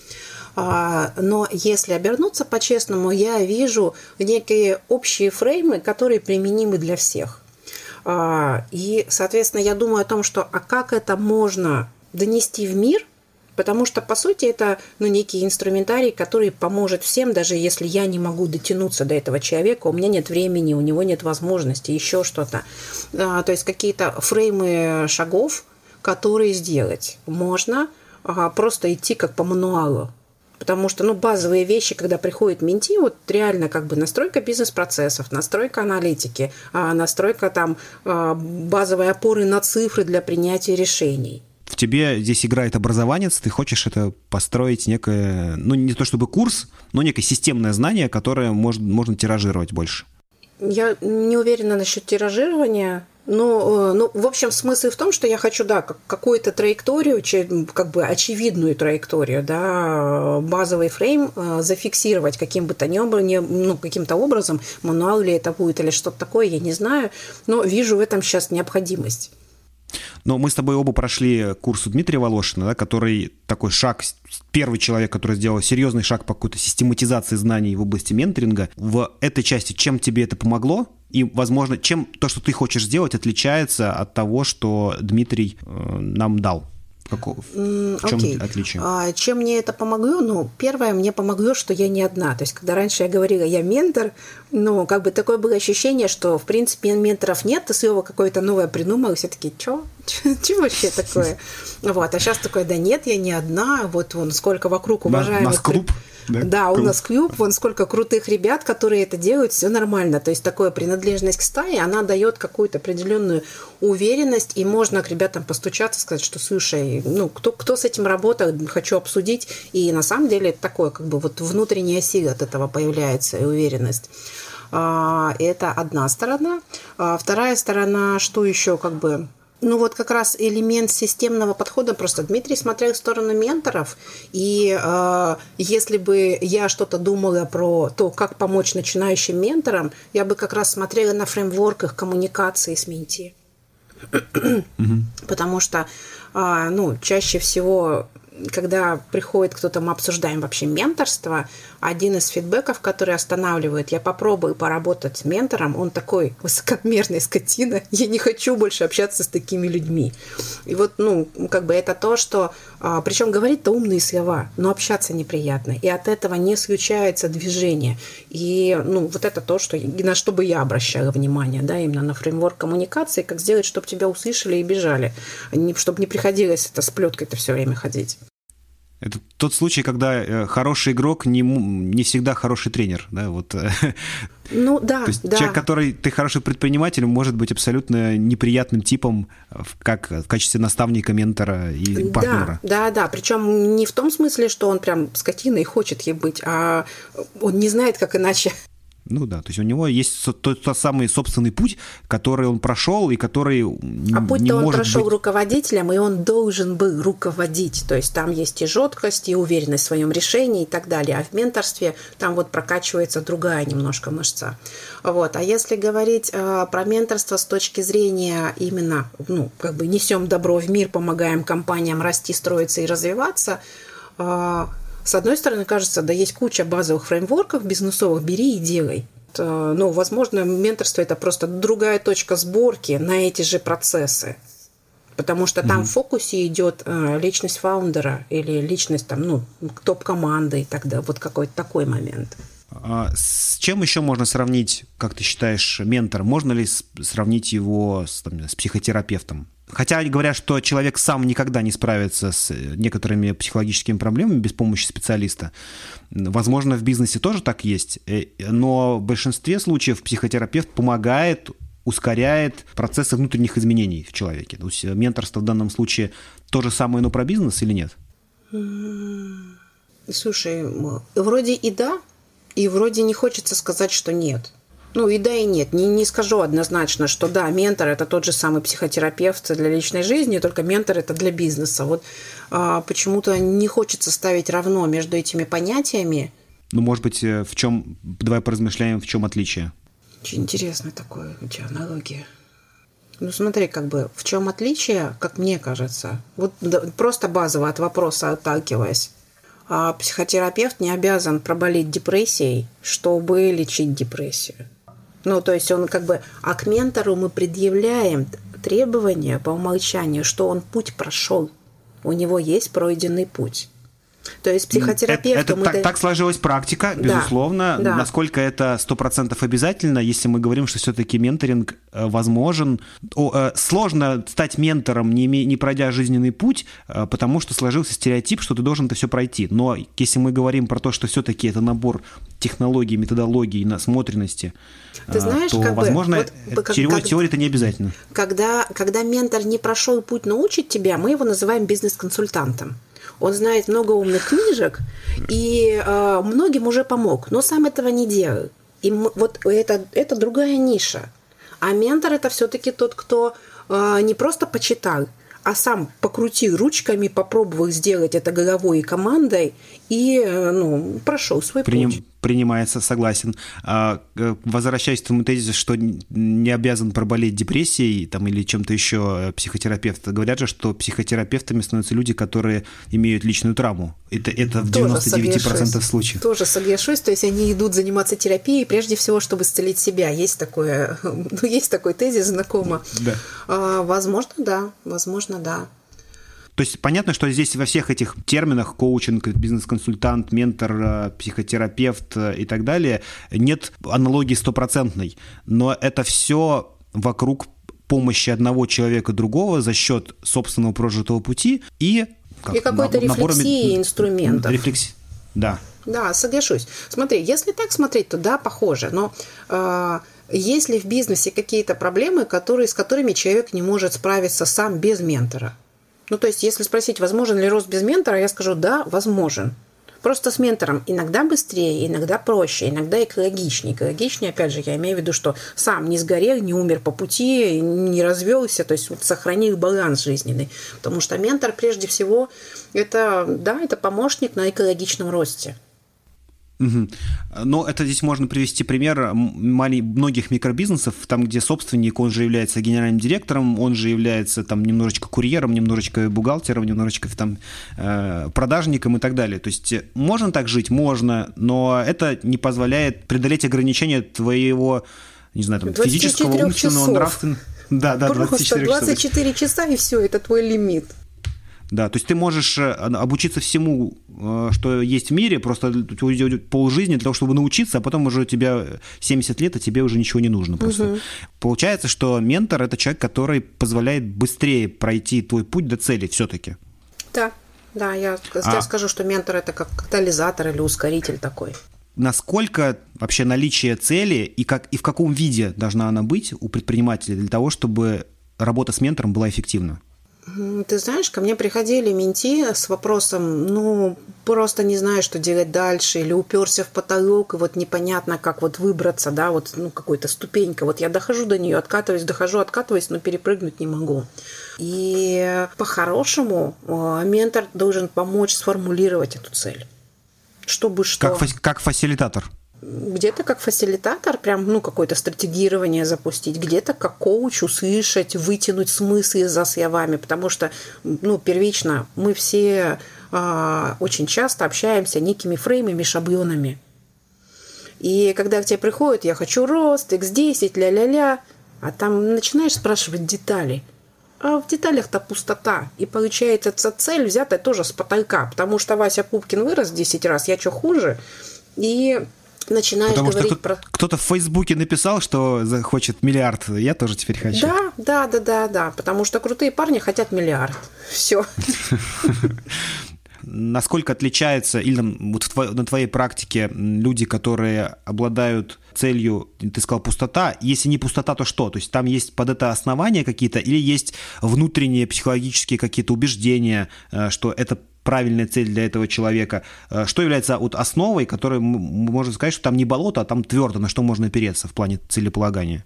А, но если обернуться по-честному, я вижу некие общие фреймы, которые применимы для всех. А, и, соответственно, я думаю о том, что а как это можно донести в мир – Потому что, по сути, это ну, некий инструментарий, который поможет всем, даже если я не могу дотянуться до этого человека, у меня нет времени, у него нет возможности, еще что-то. А, то есть какие-то фреймы шагов, которые сделать можно, а, просто идти как по мануалу. Потому что, ну, базовые вещи, когда приходит менти, вот реально как бы настройка бизнес-процессов, настройка аналитики, а, настройка там а, базовой опоры на цифры для принятия решений в тебе здесь играет образованец, ты хочешь это построить некое, ну не то чтобы курс, но некое системное знание, которое может, можно тиражировать больше. Я не уверена насчет тиражирования. Ну, ну, в общем, смысл в том, что я хочу, да, какую-то траекторию, как бы очевидную траекторию, да, базовый фрейм э, зафиксировать каким бы то ни было, ну, каким-то образом, мануал ли это будет или что-то такое, я не знаю, но вижу в этом сейчас необходимость. Но мы с тобой оба прошли курс у Дмитрия Волошина, да, который такой шаг, первый человек, который сделал серьезный шаг по какой-то систематизации знаний в области менторинга. В этой части чем тебе это помогло? И, возможно, чем то, что ты хочешь сделать, отличается от того, что Дмитрий э, нам дал? Какого, в чем okay. отличие? А, чем мне это помогло? Ну, первое, мне помогло, что я не одна. То есть, когда раньше я говорила, я ментор, ну, как бы такое было ощущение, что, в принципе, менторов нет, ты слово какое-то новое придумал, и все таки что? Что вообще такое? Вот, а сейчас такое, да нет, я не одна, вот вон сколько вокруг уважаемых... Нас клуб? Да, да у нас клуб, вон сколько крутых ребят, которые это делают, все нормально. То есть такая принадлежность к стае, она дает какую-то определенную уверенность, и можно к ребятам постучаться, сказать, что слушай, ну, кто, кто с этим работает, хочу обсудить. И на самом деле это такое, как бы вот внутренняя сила от этого появляется и уверенность. А, это одна сторона. А вторая сторона, что еще как бы ну вот как раз элемент системного подхода. Просто Дмитрий смотрел в сторону менторов, и э, если бы я что-то думала про то, как помочь начинающим менторам, я бы как раз смотрела на фреймворках коммуникации с менти. Потому что, э, ну, чаще всего когда приходит кто-то, мы обсуждаем вообще менторство, один из фидбэков, который останавливает, я попробую поработать с ментором, он такой высокомерный скотина, я не хочу больше общаться с такими людьми. И вот, ну, как бы это то, что... А, Причем говорит-то умные слова, но общаться неприятно. И от этого не случается движение. И, ну, вот это то, что, на что бы я обращала внимание, да, именно на фреймворк коммуникации, как сделать, чтобы тебя услышали и бежали, чтобы не приходилось это с плеткой-то все время ходить. Это тот случай, когда э, хороший игрок не, не всегда хороший тренер, да, вот. Ну да, То есть да. человек, который ты хороший предприниматель, может быть абсолютно неприятным типом, как в качестве наставника, ментора и партнера. Да, да, да. Причем не в том смысле, что он прям скотина и хочет ей быть, а он не знает, как иначе ну да, то есть у него есть тот, тот самый собственный путь, который он прошел и который а путь-то он прошел быть... руководителем, и он должен был руководить. То есть там есть и жесткость, и уверенность в своем решении и так далее. А в менторстве там вот прокачивается другая немножко мышца. Вот. А если говорить э, про менторство с точки зрения именно, ну, как бы несем добро в мир, помогаем компаниям расти, строиться и развиваться, э, с одной стороны, кажется, да есть куча базовых фреймворков бизнесовых, бери и делай. Ну, возможно, менторство это просто другая точка сборки на эти же процессы. Потому что там mm-hmm. в фокусе идет э, личность фаундера или личность там, ну, топ-команды и так далее. Вот какой-то такой момент. А с чем еще можно сравнить, как ты считаешь, ментор? Можно ли сравнить его с, там, с психотерапевтом? Хотя говорят, что человек сам никогда не справится с некоторыми психологическими проблемами без помощи специалиста. Возможно, в бизнесе тоже так есть, э, но в большинстве случаев психотерапевт помогает ускоряет процессы внутренних изменений в человеке. То есть менторство в данном случае то же самое, но про бизнес или нет? Слушай, вроде и да, и вроде не хочется сказать, что нет. Ну и да, и нет. Не, не скажу однозначно, что да, ментор это тот же самый психотерапевт для личной жизни, только ментор это для бизнеса. Вот а, почему-то не хочется ставить равно между этими понятиями. Ну, может быть, э, в чем, давай поразмышляем, в чем отличие. Очень интересная такое у тебя аналогия. Ну, смотри, как бы, в чем отличие, как мне кажется, вот да, просто базово от вопроса отталкиваясь. А психотерапевт не обязан проболеть депрессией, чтобы лечить депрессию. Ну, то есть он как бы... А к ментору мы предъявляем требования по умолчанию, что он путь прошел. У него есть пройденный путь. То есть психотерапевту... Это, это мы так, так сложилась практика, безусловно. Да. Насколько это 100% обязательно, если мы говорим, что все-таки менторинг э, возможен. О, э, сложно стать ментором, не, не пройдя жизненный путь, э, потому что сложился стереотип, что ты должен это все пройти. Но если мы говорим про то, что все-таки это набор технологий, методологий, насмотренности, ты знаешь, то, как возможно, бы, вот, теория, как, теория это не обязательно. Когда, когда ментор не прошел путь научить тебя, мы его называем бизнес-консультантом. Он знает много умных книжек и э, многим уже помог, но сам этого не делает. И вот это, это другая ниша. А ментор это все-таки тот, кто э, не просто почитал, а сам покрутил ручками, попробовал сделать это головой и командой и э, ну, прошел свой Приним, путь принимается, согласен. А, э, возвращаясь к тому тезису, что не обязан проболеть депрессией там, или чем-то еще э, психотерапевт, говорят же, что психотерапевтами становятся люди, которые имеют личную травму. Это, это в 99% соглашусь. случаев. Тоже соглашусь. То есть они идут заниматься терапией прежде всего, чтобы исцелить себя. Есть, такое, ну, есть такой тезис знакомо. Да. А, возможно, да. Возможно, да. То есть понятно, что здесь во всех этих терминах коучинг, бизнес-консультант, ментор, э, психотерапевт э, и так далее нет аналогии стопроцентной, но это все вокруг помощи одного человека другого за счет собственного прожитого пути и как, и какой-то рефлексии инструментов. Рефлекси... Да. Да, соглашусь. Смотри, если так смотреть, то да, похоже. Но э, есть ли в бизнесе какие-то проблемы, которые, с которыми человек не может справиться сам без ментора? Ну, то есть, если спросить, возможен ли рост без ментора, я скажу, да, возможен. Просто с ментором иногда быстрее, иногда проще, иногда экологичнее. Экологичнее, опять же, я имею в виду, что сам не сгорел, не умер по пути, не развелся, то есть вот сохранил баланс жизненный. Потому что ментор, прежде всего, это, да, это помощник на экологичном росте. Угу. Но это здесь можно привести пример многих микробизнесов, там, где собственник, он же является генеральным директором, он же является там немножечко курьером, немножечко бухгалтером, немножечко там э, продажником и так далее. То есть можно так жить? Можно, но это не позволяет преодолеть ограничения твоего, не знаю, там, физического, умственного, нравственного. Да, да, Просто 24 часа. 24 часа и все, это твой лимит. Да, то есть ты можешь э, обучиться всему, э, что есть в мире, просто уйдет полжизни для того, чтобы научиться, а потом уже у тебя 70 лет, а тебе уже ничего не нужно просто. Угу. Получается, что ментор – это человек, который позволяет быстрее пройти твой путь до цели все-таки. Да, да, я, а... я скажу, что ментор – это как катализатор или ускоритель такой. Насколько вообще наличие цели и, как, и в каком виде должна она быть у предпринимателя для того, чтобы работа с ментором была эффективна? Ты знаешь, ко мне приходили менти с вопросом, ну, просто не знаю, что делать дальше, или уперся в потолок, и вот непонятно, как вот выбраться, да, вот, ну, какой-то ступенька. Вот я дохожу до нее, откатываюсь, дохожу, откатываюсь, но перепрыгнуть не могу. И по-хорошему э, ментор должен помочь сформулировать эту цель. Чтобы что... Как, как фасилитатор где-то как фасилитатор, прям, ну, какое-то стратегирование запустить, где-то как коуч услышать, вытянуть смыслы за словами, потому что, ну, первично мы все а, очень часто общаемся некими фреймами, шаблонами. И когда к тебе приходят, я хочу рост, x10, ля-ля-ля, а там начинаешь спрашивать детали. А в деталях-то пустота. И получается, цель взятая тоже с потолка. Потому что Вася Пупкин вырос 10 раз, я что хуже. И начинаешь Потому говорить что про... Кто-то в Фейсбуке написал, что хочет миллиард, я тоже теперь хочу. Да, да, да, да, да, потому что крутые парни хотят миллиард. Все. Насколько отличается, или вот на твоей практике люди, которые обладают целью, ты сказал, пустота, если не пустота, то что? То есть там есть под это основания какие-то, или есть внутренние психологические какие-то убеждения, э, что это правильная цель для этого человека, э, что является вот основой, которой можно сказать, что там не болото, а там твердо, на что можно опереться в плане целеполагания?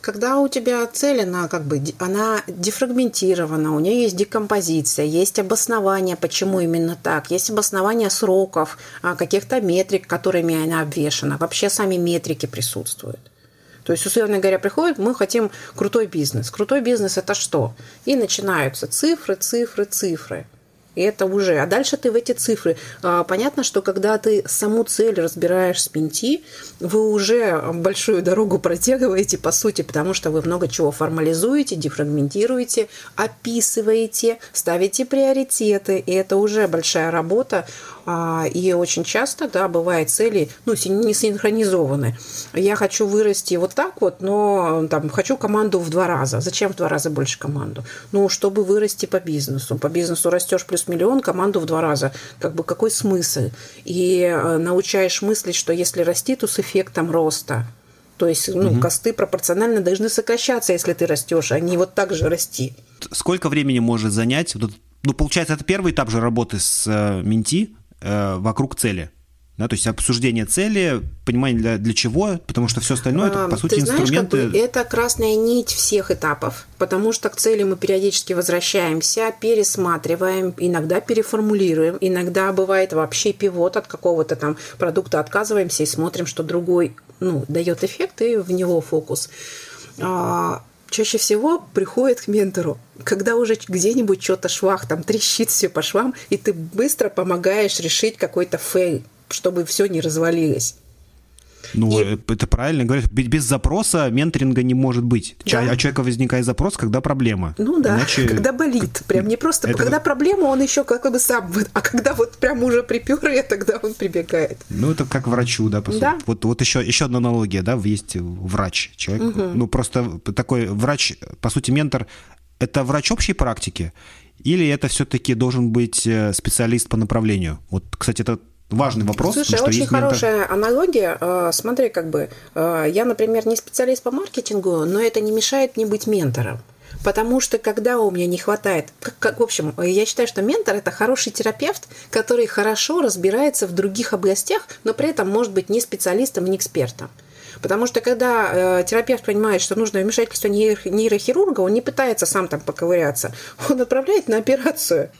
Когда у тебя цель, она как бы она дефрагментирована, у нее есть декомпозиция, есть обоснование, почему именно так, есть обоснование сроков, а, каких-то метрик, которыми она обвешена, вообще сами метрики присутствуют. То есть, условно говоря, приходит, мы хотим крутой бизнес. Крутой бизнес это что? И начинаются цифры, цифры, цифры. И это уже. А дальше ты в эти цифры. А, понятно, что когда ты саму цель разбираешь с менти, вы уже большую дорогу протягиваете, по сути, потому что вы много чего формализуете, дефрагментируете, описываете, ставите приоритеты. И это уже большая работа. А, и очень часто, да, бывает цели, ну, не синхронизованы. Я хочу вырасти вот так вот, но там хочу команду в два раза. Зачем в два раза больше команду? Ну, чтобы вырасти по бизнесу. По бизнесу растешь плюс миллион, команду в два раза. Как бы какой смысл? И э, научаешь мыслить, что если расти, то с эффектом роста. То есть, ну, угу. косты пропорционально должны сокращаться, если ты растешь, а не вот так же расти. Сколько времени может занять? Ну, получается, это первый этап же работы с э, Менти, э, вокруг цели. Да, то есть обсуждение цели, понимание для, для чего, потому что все остальное это, по сути, Ты знаешь, инструменты. Как бы это красная нить всех этапов, потому что к цели мы периодически возвращаемся, пересматриваем, иногда переформулируем, иногда бывает вообще пивот от какого-то там продукта отказываемся и смотрим, что другой ну, дает эффект, и в него фокус. Чаще всего приходит к ментору, когда уже где-нибудь что-то швах, там трещит все по швам, и ты быстро помогаешь решить какой-то фейл, чтобы все не развалилось. Ну, и... это правильно говорят. Без запроса менторинга не может быть. Да. А у человека возникает запрос, когда проблема. Ну да, Иначе... когда болит. Прям не просто... Это... Когда проблема, он еще как бы сам... А когда вот прям уже припер, и тогда он прибегает. Ну, это как врачу, да, по сути. Да. Вот, вот еще, еще одна аналогия, да, есть врач. Человек, угу. ну, просто такой врач, по сути, ментор, это врач общей практики? Или это все-таки должен быть э, специалист по направлению? Вот, кстати, это важный вопрос. Слушай, что очень хорошая ментор... аналогия. Э, смотри, как бы, э, я, например, не специалист по маркетингу, но это не мешает мне быть ментором. Потому что когда у меня не хватает, как, как, в общем, я считаю, что ментор это хороший терапевт, который хорошо разбирается в других областях, но при этом может быть не специалистом, не экспертом. Потому что когда э, терапевт понимает, что нужно вмешательство нейрохирурга, он не пытается сам там поковыряться, он отправляет на операцию.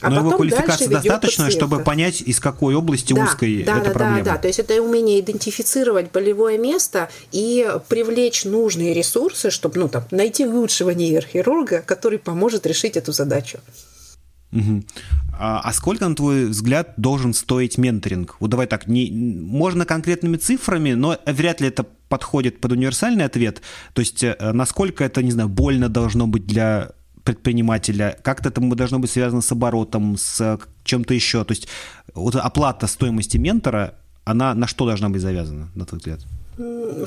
А Но его квалификация достаточно, чтобы понять, из какой области да, узкой да, эта да, проблема. Да, да, то есть это умение идентифицировать болевое место и привлечь нужные ресурсы, чтобы ну, там, найти лучшего нейрохирурга, который поможет решить эту задачу. Угу. А, а сколько, на твой взгляд, должен стоить менторинг? Вот давай так, не, можно конкретными цифрами, но вряд ли это подходит под универсальный ответ. То есть э, насколько это, не знаю, больно должно быть для предпринимателя, как-то это должно быть связано с оборотом, с чем-то еще. То есть вот оплата стоимости ментора, она на что должна быть завязана, на твой взгляд?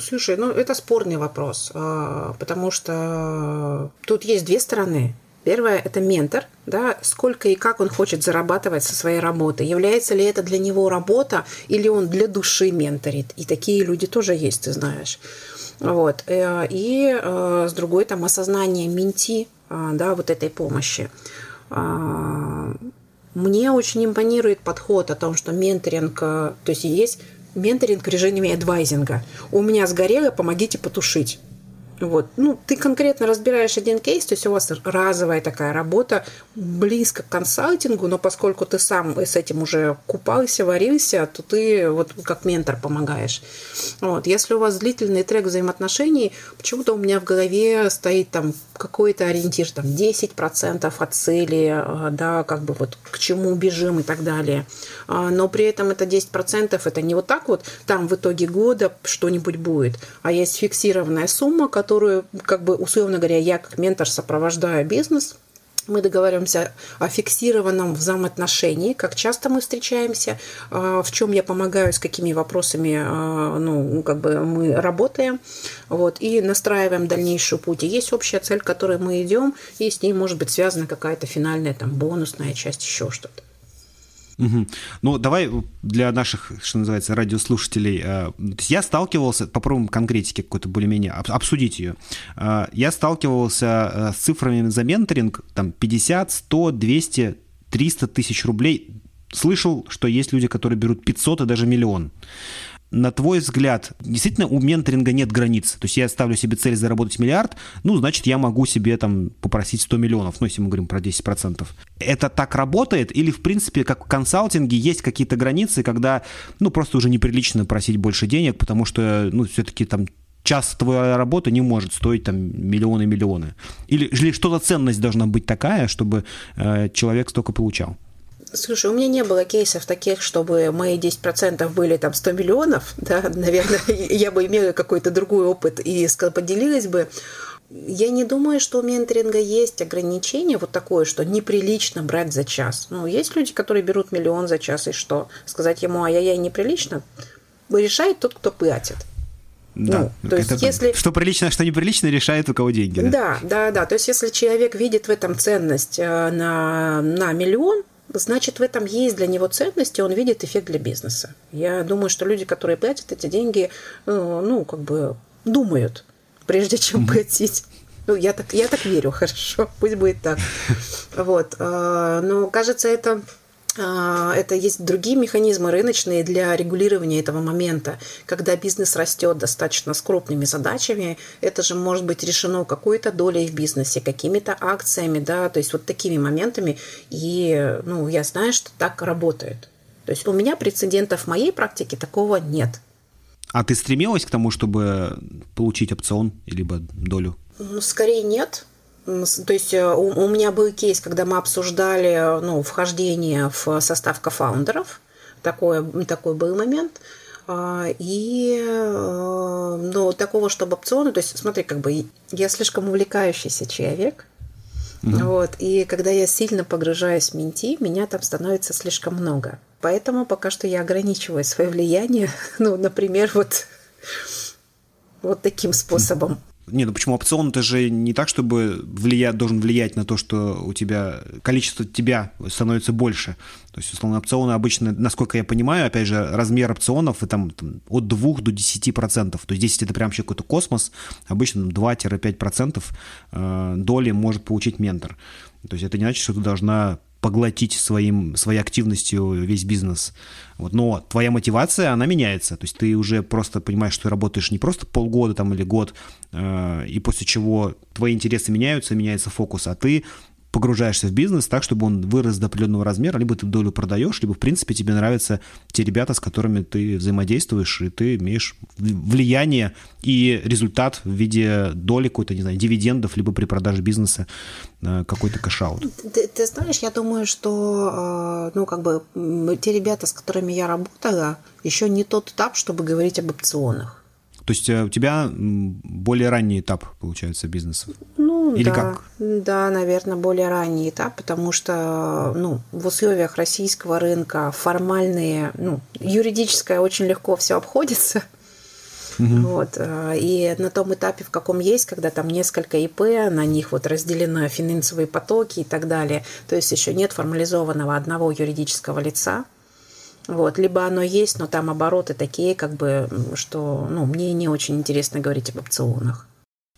Слушай, ну это спорный вопрос, а, потому что тут есть две стороны. Первое – это ментор, да, сколько и как он хочет зарабатывать со своей работы. Является ли это для него работа или он для души менторит. И такие люди тоже есть, ты знаешь. Вот. Э, и э, с другой там осознание менти, э, да, вот этой помощи. Мне очень импонирует подход о том, что менторинг, то есть есть менторинг в режиме адвайзинга. У меня сгорело, помогите потушить. Вот. Ну, ты конкретно разбираешь один кейс, то есть у вас разовая такая работа, близко к консалтингу, но поскольку ты сам с этим уже купался, варился, то ты вот как ментор помогаешь. Вот. Если у вас длительный трек взаимоотношений, почему-то у меня в голове стоит там какой-то ориентир, там 10% от цели, э, да, как бы вот к чему бежим и так далее. А, но при этом это 10% это не вот так вот, там в итоге года что-нибудь будет, а есть фиксированная сумма, которую, как бы, условно говоря, я как ментор сопровождаю бизнес, мы договариваемся о фиксированном взаимоотношении, как часто мы встречаемся, а, в чем я помогаю, с какими вопросами а, ну, как бы мы работаем, вот, и настраиваем дальнейший путь. И есть общая цель, к которой мы идем, и с ней может быть связана какая-то финальная там, бонусная часть, еще что-то. Угу. Ну, давай для наших, что называется, радиослушателей. Э, я сталкивался, попробуем конкретики какой-то более-менее, обсудить ее. Э, я сталкивался э, с цифрами за менторинг, там 50, 100, 200, 300 тысяч рублей. Слышал, что есть люди, которые берут 500 и даже миллион на твой взгляд, действительно у менторинга нет границ? То есть я ставлю себе цель заработать миллиард, ну, значит, я могу себе там попросить 100 миллионов, ну, если мы говорим про 10%. Это так работает? Или, в принципе, как в консалтинге, есть какие-то границы, когда, ну, просто уже неприлично просить больше денег, потому что, ну, все-таки там час твоя работа не может стоить там миллионы-миллионы. Или, или что-то ценность должна быть такая, чтобы э, человек столько получал? Слушай, у меня не было кейсов таких, чтобы мои 10% были там 100 миллионов, да, наверное, я бы имела какой-то другой опыт и поделилась бы. Я не думаю, что у менторинга есть ограничение вот такое, что неприлично брать за час. Ну, есть люди, которые берут миллион за час, и что? Сказать ему, ай-яй-яй, неприлично? Решает тот, кто платит. Да. Ну, то есть, если... Что прилично, что неприлично, решает у кого деньги. Да? да, да, да. То есть, если человек видит в этом ценность э, на, на миллион, значит, в этом есть для него ценность, и он видит эффект для бизнеса. Я думаю, что люди, которые платят эти деньги, э, ну, как бы думают, прежде чем платить. Ну, я так, я так верю, хорошо, пусть будет так. Вот. Э, но, кажется, это это есть другие механизмы рыночные для регулирования этого момента. Когда бизнес растет достаточно с крупными задачами, это же может быть решено какой-то долей в бизнесе, какими-то акциями, да, то есть вот такими моментами. И ну, я знаю, что так работает. То есть у меня прецедентов в моей практике такого нет. А ты стремилась к тому, чтобы получить опцион либо долю? Ну, скорее нет. То есть э, у, у меня был кейс, когда мы обсуждали ну, вхождение в состав кофаундеров. Такой, такой был момент. А, и ну, такого, чтобы опционы, то есть смотри, как бы я слишком увлекающийся человек, mm Вот. И когда я сильно погружаюсь в менти, меня там становится слишком много. Поэтому пока что я ограничиваю свое влияние. Ну, например, вот, вот таким способом. Не, ну почему опцион это же не так, чтобы влиять, должен влиять на то, что у тебя количество тебя становится больше. То есть, условно, опционы обычно, насколько я понимаю, опять же, размер опционов и там, там от 2 до 10 процентов. То есть 10 это прям вообще какой-то космос. Обычно 2-5 процентов э, доли может получить ментор. То есть это не значит, что ты должна поглотить своим, своей активностью весь бизнес. Вот. Но твоя мотивация, она меняется. То есть ты уже просто понимаешь, что ты работаешь не просто полгода там, или год, э, и после чего твои интересы меняются, меняется фокус, а ты погружаешься в бизнес так, чтобы он вырос до определенного размера, либо ты долю продаешь, либо, в принципе, тебе нравятся те ребята, с которыми ты взаимодействуешь, и ты имеешь влияние и результат в виде доли какой-то, не знаю, дивидендов, либо при продаже бизнеса э, какой-то кэшаут. Ты, ты знаешь, я думаю, что, э, ну, как бы, те ребята, с которыми я работала, еще не тот этап, чтобы говорить об опционах. То есть э, у тебя более ранний этап, получается, бизнеса? Ну, Или да, как? Да, наверное, более ранний этап, потому что ну, в условиях российского рынка формальные, ну, юридическое очень легко все обходится. Угу. Вот. Э, и на том этапе, в каком есть, когда там несколько ИП, на них вот разделены финансовые потоки и так далее, то есть еще нет формализованного одного юридического лица, вот, либо оно есть, но там обороты такие, как бы, что ну, мне не очень интересно говорить об опционах.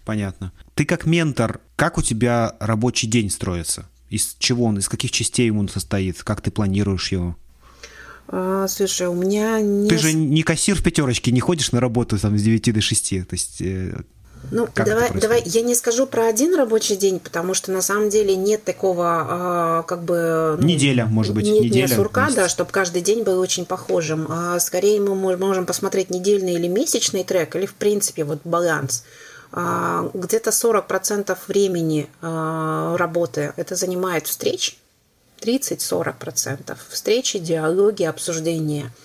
Понятно. Ты как ментор, как у тебя рабочий день строится? Из чего он, из каких частей он состоит? Как ты планируешь его? А, слушай, у меня не... Ты же не кассир в пятерочке, не ходишь на работу там с 9 до 6. То есть э, ну, как давай, давай, я не скажу про один рабочий день, потому что на самом деле нет такого, а, как бы... Ну, неделя, может быть, нет, неделя. Нет сурка, да, чтобы каждый день был очень похожим. А скорее мы можем посмотреть недельный или месячный трек, или, в принципе, вот баланс. А, где-то 40% времени а, работы это занимает встреч, 30-40%. Встречи, диалоги, обсуждения –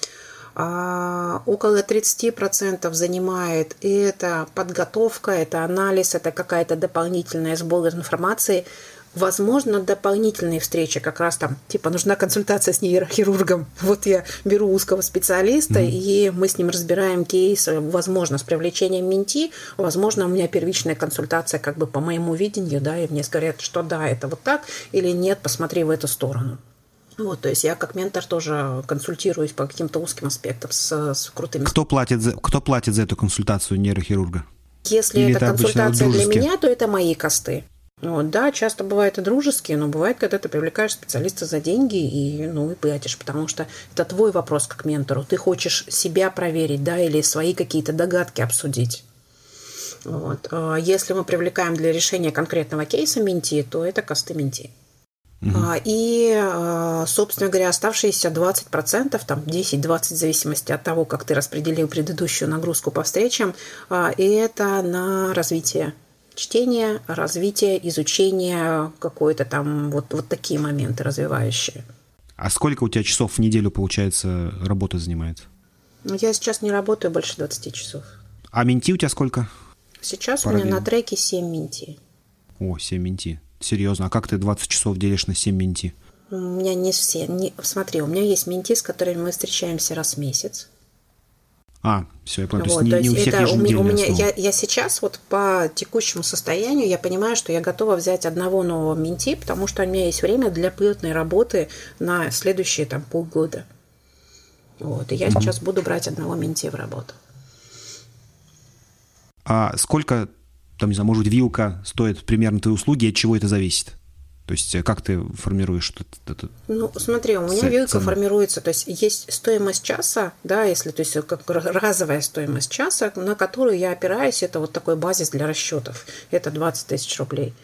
а, около 30% занимает это подготовка, это анализ, это какая-то дополнительная сбор информации. Возможно, дополнительные встречи, как раз там, типа, нужна консультация с нейрохирургом. Вот я беру узкого специалиста, mm-hmm. и мы с ним разбираем кейс, возможно, с привлечением менти, возможно, у меня первичная консультация как бы по моему видению, да, и мне говорят, что да, это вот так, или нет, посмотри в эту сторону. Вот, то есть я как ментор тоже консультируюсь по каким-то узким аспектам с, с крутыми. Кто платит, за, кто платит за эту консультацию нейрохирурга? Если Или это, это консультация для меня, то это мои косты. Вот, да, часто бывает и дружеские, но бывает, когда ты привлекаешь специалиста за деньги и, ну, и платишь, потому что это твой вопрос как ментору. Ты хочешь себя проверить, да, или свои какие-то догадки обсудить. Вот. А если мы привлекаем для решения конкретного кейса менти, то это косты менти. Угу. И, а, собственно говоря, оставшиеся 20%, там 10-20 в зависимости от того, как ты распределил предыдущую нагрузку по встречам, а, и это на развитие чтения, развитие, изучение, какое-то там вот, вот такие моменты развивающие. А сколько у тебя часов в неделю, получается, работа занимает? Ну, я сейчас не работаю больше 20 часов. А менти у тебя сколько? Сейчас Параллельно. у меня на треке 7 менти. О, 7 менти. Серьезно, а как ты 20 часов делишь на 7 менти? У меня не все. Не, смотри, у меня есть менти, с которыми мы встречаемся раз в месяц. А, все, я понял. Вот, то есть, не, не у всех это, у меня, у меня я, я сейчас вот по текущему состоянию я понимаю, что я готова взять одного нового менти, потому что у меня есть время для плотной работы на следующие там полгода. Вот, и я mm-hmm. сейчас буду брать одного менти в работу. А сколько там, не знаю, может быть, вилка стоит примерно твои услуги, от чего это зависит? То есть э, как ты формируешь это? Ну, смотри, у меня вилка цены. формируется, то есть есть стоимость часа, да, если, то есть как разовая стоимость часа, на которую я опираюсь, это вот такой базис для расчетов, это 20 тысяч рублей.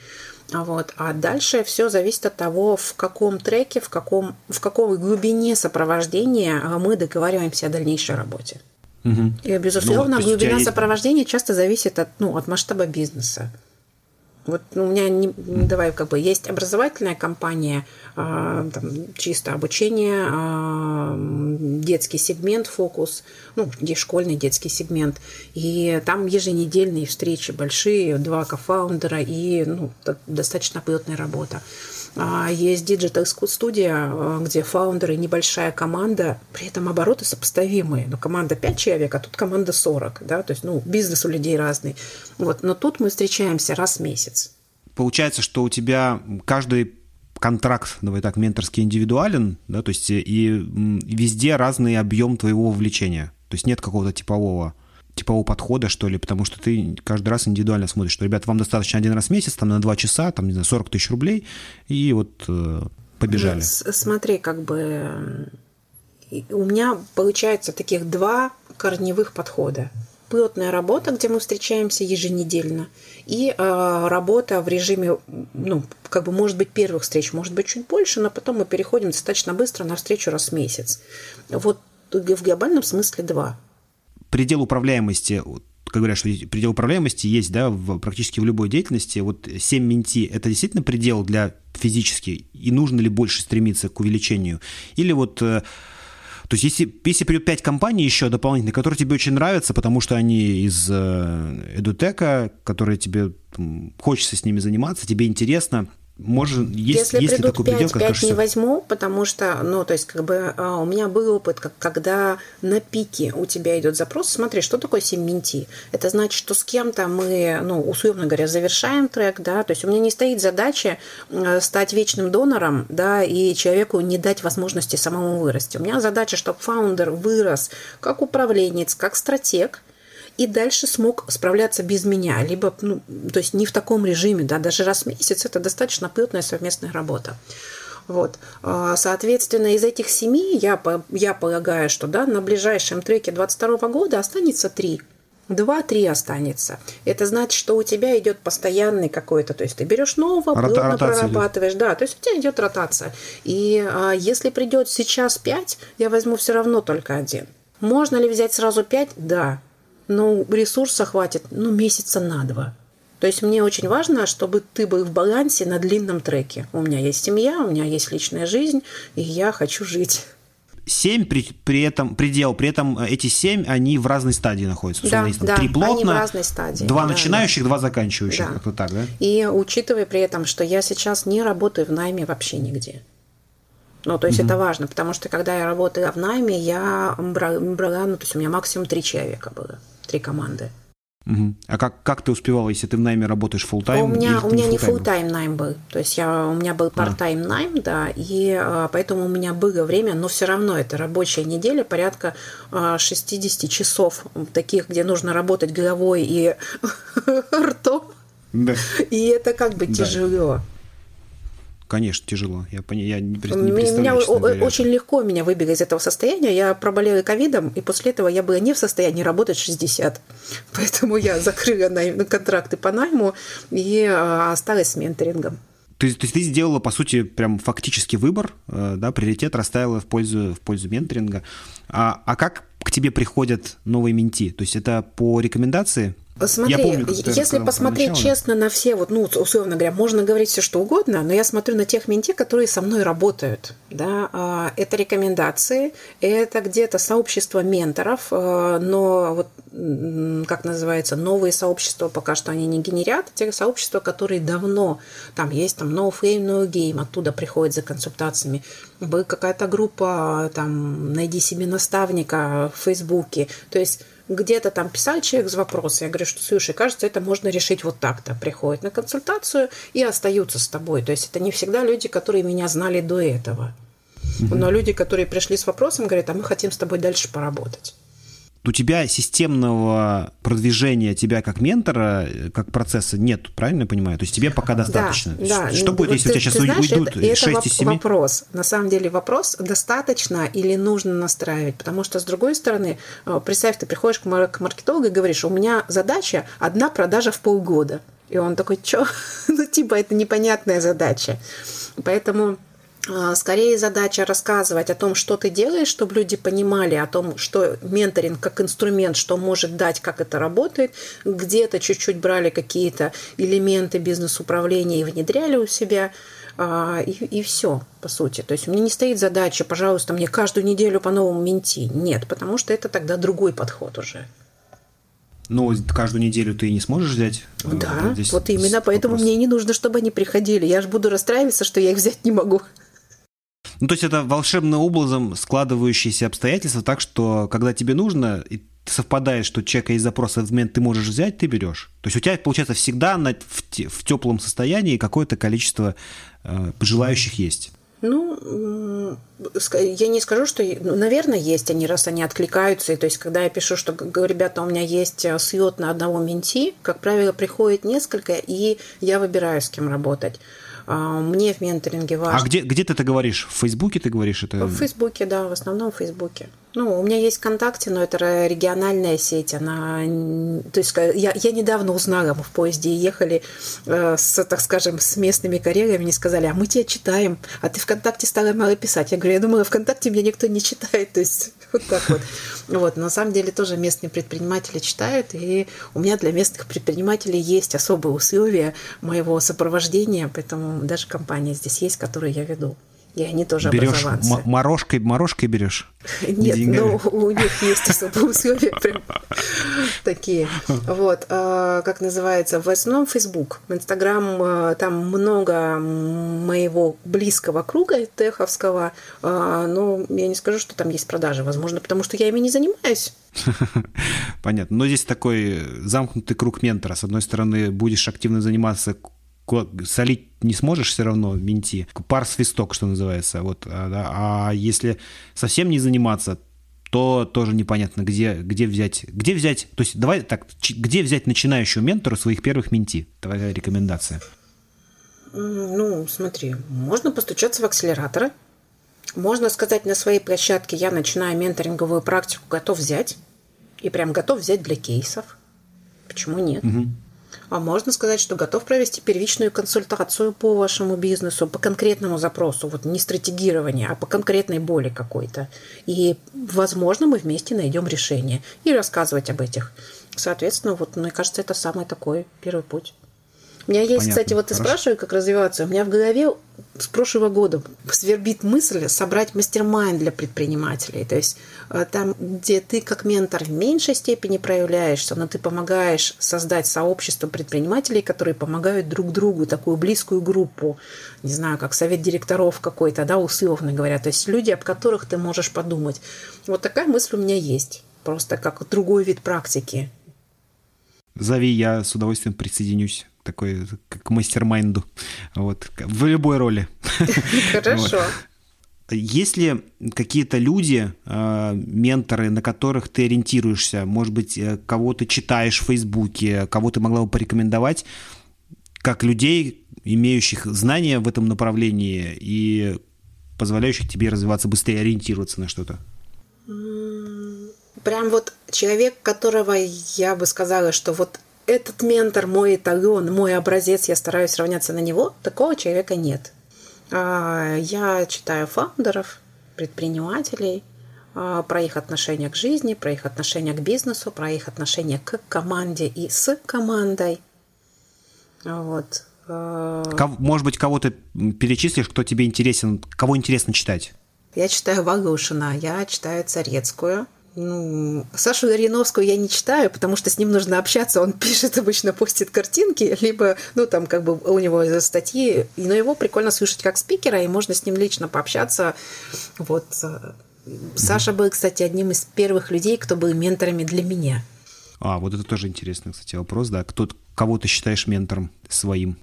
А вот. А дальше все зависит от того, в каком треке, в, каком, в какой глубине сопровождения мы договариваемся о дальнейшей работе. Угу. И, безусловно, ну, глубина есть... сопровождения часто зависит от, ну, от масштаба бизнеса. Вот у меня не, давай как бы есть образовательная компания, а, там, чисто обучение, а, детский сегмент, фокус, ну, где школьный детский сегмент. И там еженедельные встречи большие, два кофаундера и ну, достаточно плотная работа. А, есть Digital студия, где фаундеры, небольшая команда, при этом обороты сопоставимые. Ну, команда 5 человек, а тут команда 40. Да? То есть, ну, бизнес у людей разный. Вот. Но тут мы встречаемся раз в месяц. Получается, что у тебя каждый контракт, давай так, менторский индивидуален, да, то есть и везде разный объем твоего вовлечения. То есть нет какого-то типового типового подхода, что ли, потому что ты каждый раз индивидуально смотришь, что, ребят, вам достаточно один раз в месяц, там, на два часа, там, не знаю, 40 тысяч рублей, и вот э, побежали. Ну, смотри, как бы у меня получается таких два корневых подхода. Плотная работа, где мы встречаемся еженедельно, и э, работа в режиме, ну, как бы, может быть, первых встреч, может быть, чуть больше, но потом мы переходим достаточно быстро на встречу раз в месяц. Вот в глобальном смысле два предел управляемости, как говорят, что предел управляемости есть, да, в, практически в любой деятельности. Вот 7 менти – это действительно предел для физически, и нужно ли больше стремиться к увеличению? Или вот э, то есть если, если придет 5 компаний еще дополнительных, которые тебе очень нравятся, потому что они из э, эдутека, которые тебе там, хочется с ними заниматься, тебе интересно – может, есть, Если есть придут такой 5, предел, 5 кажется... не возьму, потому что, ну, то есть, как бы а, у меня был опыт, как, когда на пике у тебя идет запрос, смотри, что такое 7 менти? Это значит, что с кем-то мы, ну, условно говоря, завершаем трек, да, то есть у меня не стоит задача стать вечным донором, да, и человеку не дать возможности самому вырасти. У меня задача, чтобы фаундер вырос как управленец, как стратег, и дальше смог справляться без меня, либо, ну, то есть не в таком режиме, да, даже раз в месяц это достаточно плотная совместная работа. Вот. А, соответственно, из этих семи я, я полагаю, что да, на ближайшем треке 22 года останется три. Два-три останется. Это значит, что у тебя идет постоянный какой-то, то есть ты берешь нового, Рота- плотно прорабатываешь, идет. да, то есть у тебя идет ротация. И а, если придет сейчас пять, я возьму все равно только один. Можно ли взять сразу пять? Да но ресурса хватит, ну, месяца на два. То есть мне очень важно, чтобы ты был в балансе на длинном треке. У меня есть семья, у меня есть личная жизнь, и я хочу жить. Семь при, при этом предел, при этом э, эти семь, они в разной стадии находятся. Да, есть, там, да, три плотно, они в разной стадии. Два да, начинающих, да. два заканчивающих, да. как-то так, да? И учитывая при этом, что я сейчас не работаю в найме вообще нигде. Ну, то есть угу. это важно, потому что когда я работала в найме, я брала, ну, то есть у меня максимум три человека было три команды. Угу. А как, как ты успевала, если ты в найме работаешь full тайм У меня, у меня не full тайм найм был. То есть я, у меня был part-time а. найм, да, и а, поэтому у меня было время, но все равно это рабочая неделя, порядка а, 60 часов, таких, где нужно работать головой и ртом. Да. И это как бы да. Конечно, тяжело. Я, я не, представляю, меня очень легко меня выбили из этого состояния. Я проболела ковидом, и после этого я была не в состоянии работать 60. Поэтому я закрыла контракты по найму и а, осталась с менторингом. То есть, то есть ты сделала, по сути, прям фактически выбор, э, да, приоритет расставила в пользу, в пользу менторинга. А, а как к тебе приходят новые менти? То есть это по рекомендации? Смотри, я помню, если посмотреть честно на все, вот, ну, условно говоря, можно говорить все что угодно, но я смотрю на тех менти, которые со мной работают. Да? А, это рекомендации, это где-то сообщество менторов, а, но вот как называется, новые сообщества пока что они не генерят, те сообщества, которые давно, там есть там No Flame, No Game, оттуда приходят за консультациями. Какая-то группа, там, найди себе наставника в Фейсбуке. То есть где-то там писал человек с вопросом, я говорю, что, слушай, кажется, это можно решить вот так-то. Приходят на консультацию и остаются с тобой. То есть это не всегда люди, которые меня знали до этого. Но люди, которые пришли с вопросом, говорят, а мы хотим с тобой дальше поработать у тебя системного продвижения тебя как ментора, как процесса нет, правильно я понимаю? То есть тебе пока достаточно. Да, да. Что будет, если ты, у тебя сейчас знаешь, уйдут это, 6 это из 7? вопрос. На самом деле вопрос, достаточно или нужно настраивать. Потому что, с другой стороны, э, представь, ты приходишь к маркетологу и говоришь, у меня задача одна продажа в полгода. И он такой, что? ну, типа, это непонятная задача. Поэтому скорее задача рассказывать о том, что ты делаешь, чтобы люди понимали о том, что менторинг как инструмент, что может дать, как это работает. Где-то чуть-чуть брали какие-то элементы бизнес-управления и внедряли у себя. А, и, и все, по сути. То есть у меня не стоит задача, пожалуйста, мне каждую неделю по новому менти. Нет, потому что это тогда другой подход уже. Ну, каждую неделю ты не сможешь взять. Э, да, вот, вот именно, поэтому вопрос. мне не нужно, чтобы они приходили. Я же буду расстраиваться, что я их взять не могу. Ну, то есть это волшебным образом складывающиеся обстоятельства так, что когда тебе нужно, и совпадает, что чека из запроса в момент ты можешь взять, ты берешь. То есть у тебя, получается, всегда на, в, в теплом состоянии какое-то количество э, желающих есть. Ну, я не скажу, что, ну, наверное, есть они, раз они откликаются. И то есть, когда я пишу, что, ребята, у меня есть э, слет на одного менти, как правило, приходит несколько, и я выбираю, с кем работать. А, мне в менторинге важно. А где, где ты это говоришь? В Фейсбуке ты говоришь это? В Фейсбуке, да, в основном в Фейсбуке. Ну, у меня есть ВКонтакте, но это региональная сеть. Она, то есть я, я недавно узнала, мы в поезде ехали э, с, так скажем, с местными коллегами, мне сказали, а мы тебя читаем, а ты ВКонтакте стала мало писать. Я говорю, я думала, ВКонтакте меня никто не читает. То есть вот так вот. Вот, на самом деле тоже местные предприниматели читают, и у меня для местных предпринимателей есть особые условия моего сопровождения, поэтому даже компания здесь есть, которую я веду. И они тоже берешь образованцы. Морожкой, морожкой берешь? Нет, но ну, у них есть особые условия прям такие. Вот, а, как называется, в основном Facebook. А, там много моего близкого круга теховского, а, но я не скажу, что там есть продажи. Возможно, потому что я ими не занимаюсь. Понятно. Но здесь такой замкнутый круг ментора. С одной стороны, будешь активно заниматься солить не сможешь все равно менти. Пар свисток, что называется. Вот, а, а если совсем не заниматься, то тоже непонятно, где, где взять. Где взять, то есть давай так, где взять начинающего ментора своих первых менти? Твоя рекомендация. Ну, смотри, можно постучаться в акселераторы. Можно сказать на своей площадке, я начинаю менторинговую практику, готов взять. И прям готов взять для кейсов. Почему нет? Угу. А можно сказать, что готов провести первичную консультацию по вашему бизнесу, по конкретному запросу, вот не стратегирование, а по конкретной боли какой-то. И, возможно, мы вместе найдем решение и рассказывать об этих. Соответственно, вот, мне кажется, это самый такой первый путь. У меня есть, Понятно. кстати, вот ты Хорошо. спрашиваешь, как развиваться. У меня в голове с прошлого года свербит мысль собрать мастер-майнд для предпринимателей. То есть э, там, где ты как ментор в меньшей степени проявляешься, но ты помогаешь создать сообщество предпринимателей, которые помогают друг другу, такую близкую группу, не знаю, как совет директоров какой-то, да, условно говоря. То есть люди, об которых ты можешь подумать. Вот такая мысль у меня есть. Просто как другой вид практики. Зови, я с удовольствием присоединюсь такой, к мастер-майнду, вот, в любой роли. Хорошо. Есть ли какие-то люди, э, менторы, на которых ты ориентируешься? Может быть, э, кого ты читаешь в Фейсбуке, кого ты могла бы порекомендовать, как людей, имеющих знания в этом направлении и позволяющих тебе развиваться быстрее, ориентироваться на что-то? Прям вот человек, которого я бы сказала, что вот этот ментор, мой эталон, мой образец, я стараюсь равняться на него, такого человека нет. А, я читаю фаундеров, предпринимателей, а, про их отношение к жизни, про их отношение к бизнесу, про их отношение к команде и с командой. Вот. А, может быть, кого-то перечислишь, кто тебе интересен, кого интересно читать? Я читаю Вагушина, я читаю Царецкую, ну, Сашу Яриновскую я не читаю, потому что с ним нужно общаться. Он пишет обычно, постит картинки, либо, ну, там, как бы у него статьи. Но его прикольно слышать как спикера, и можно с ним лично пообщаться. Вот. Саша был, кстати, одним из первых людей, кто был менторами для меня. А, вот это тоже интересный, кстати, вопрос, да. Кто, кого ты считаешь ментором своим?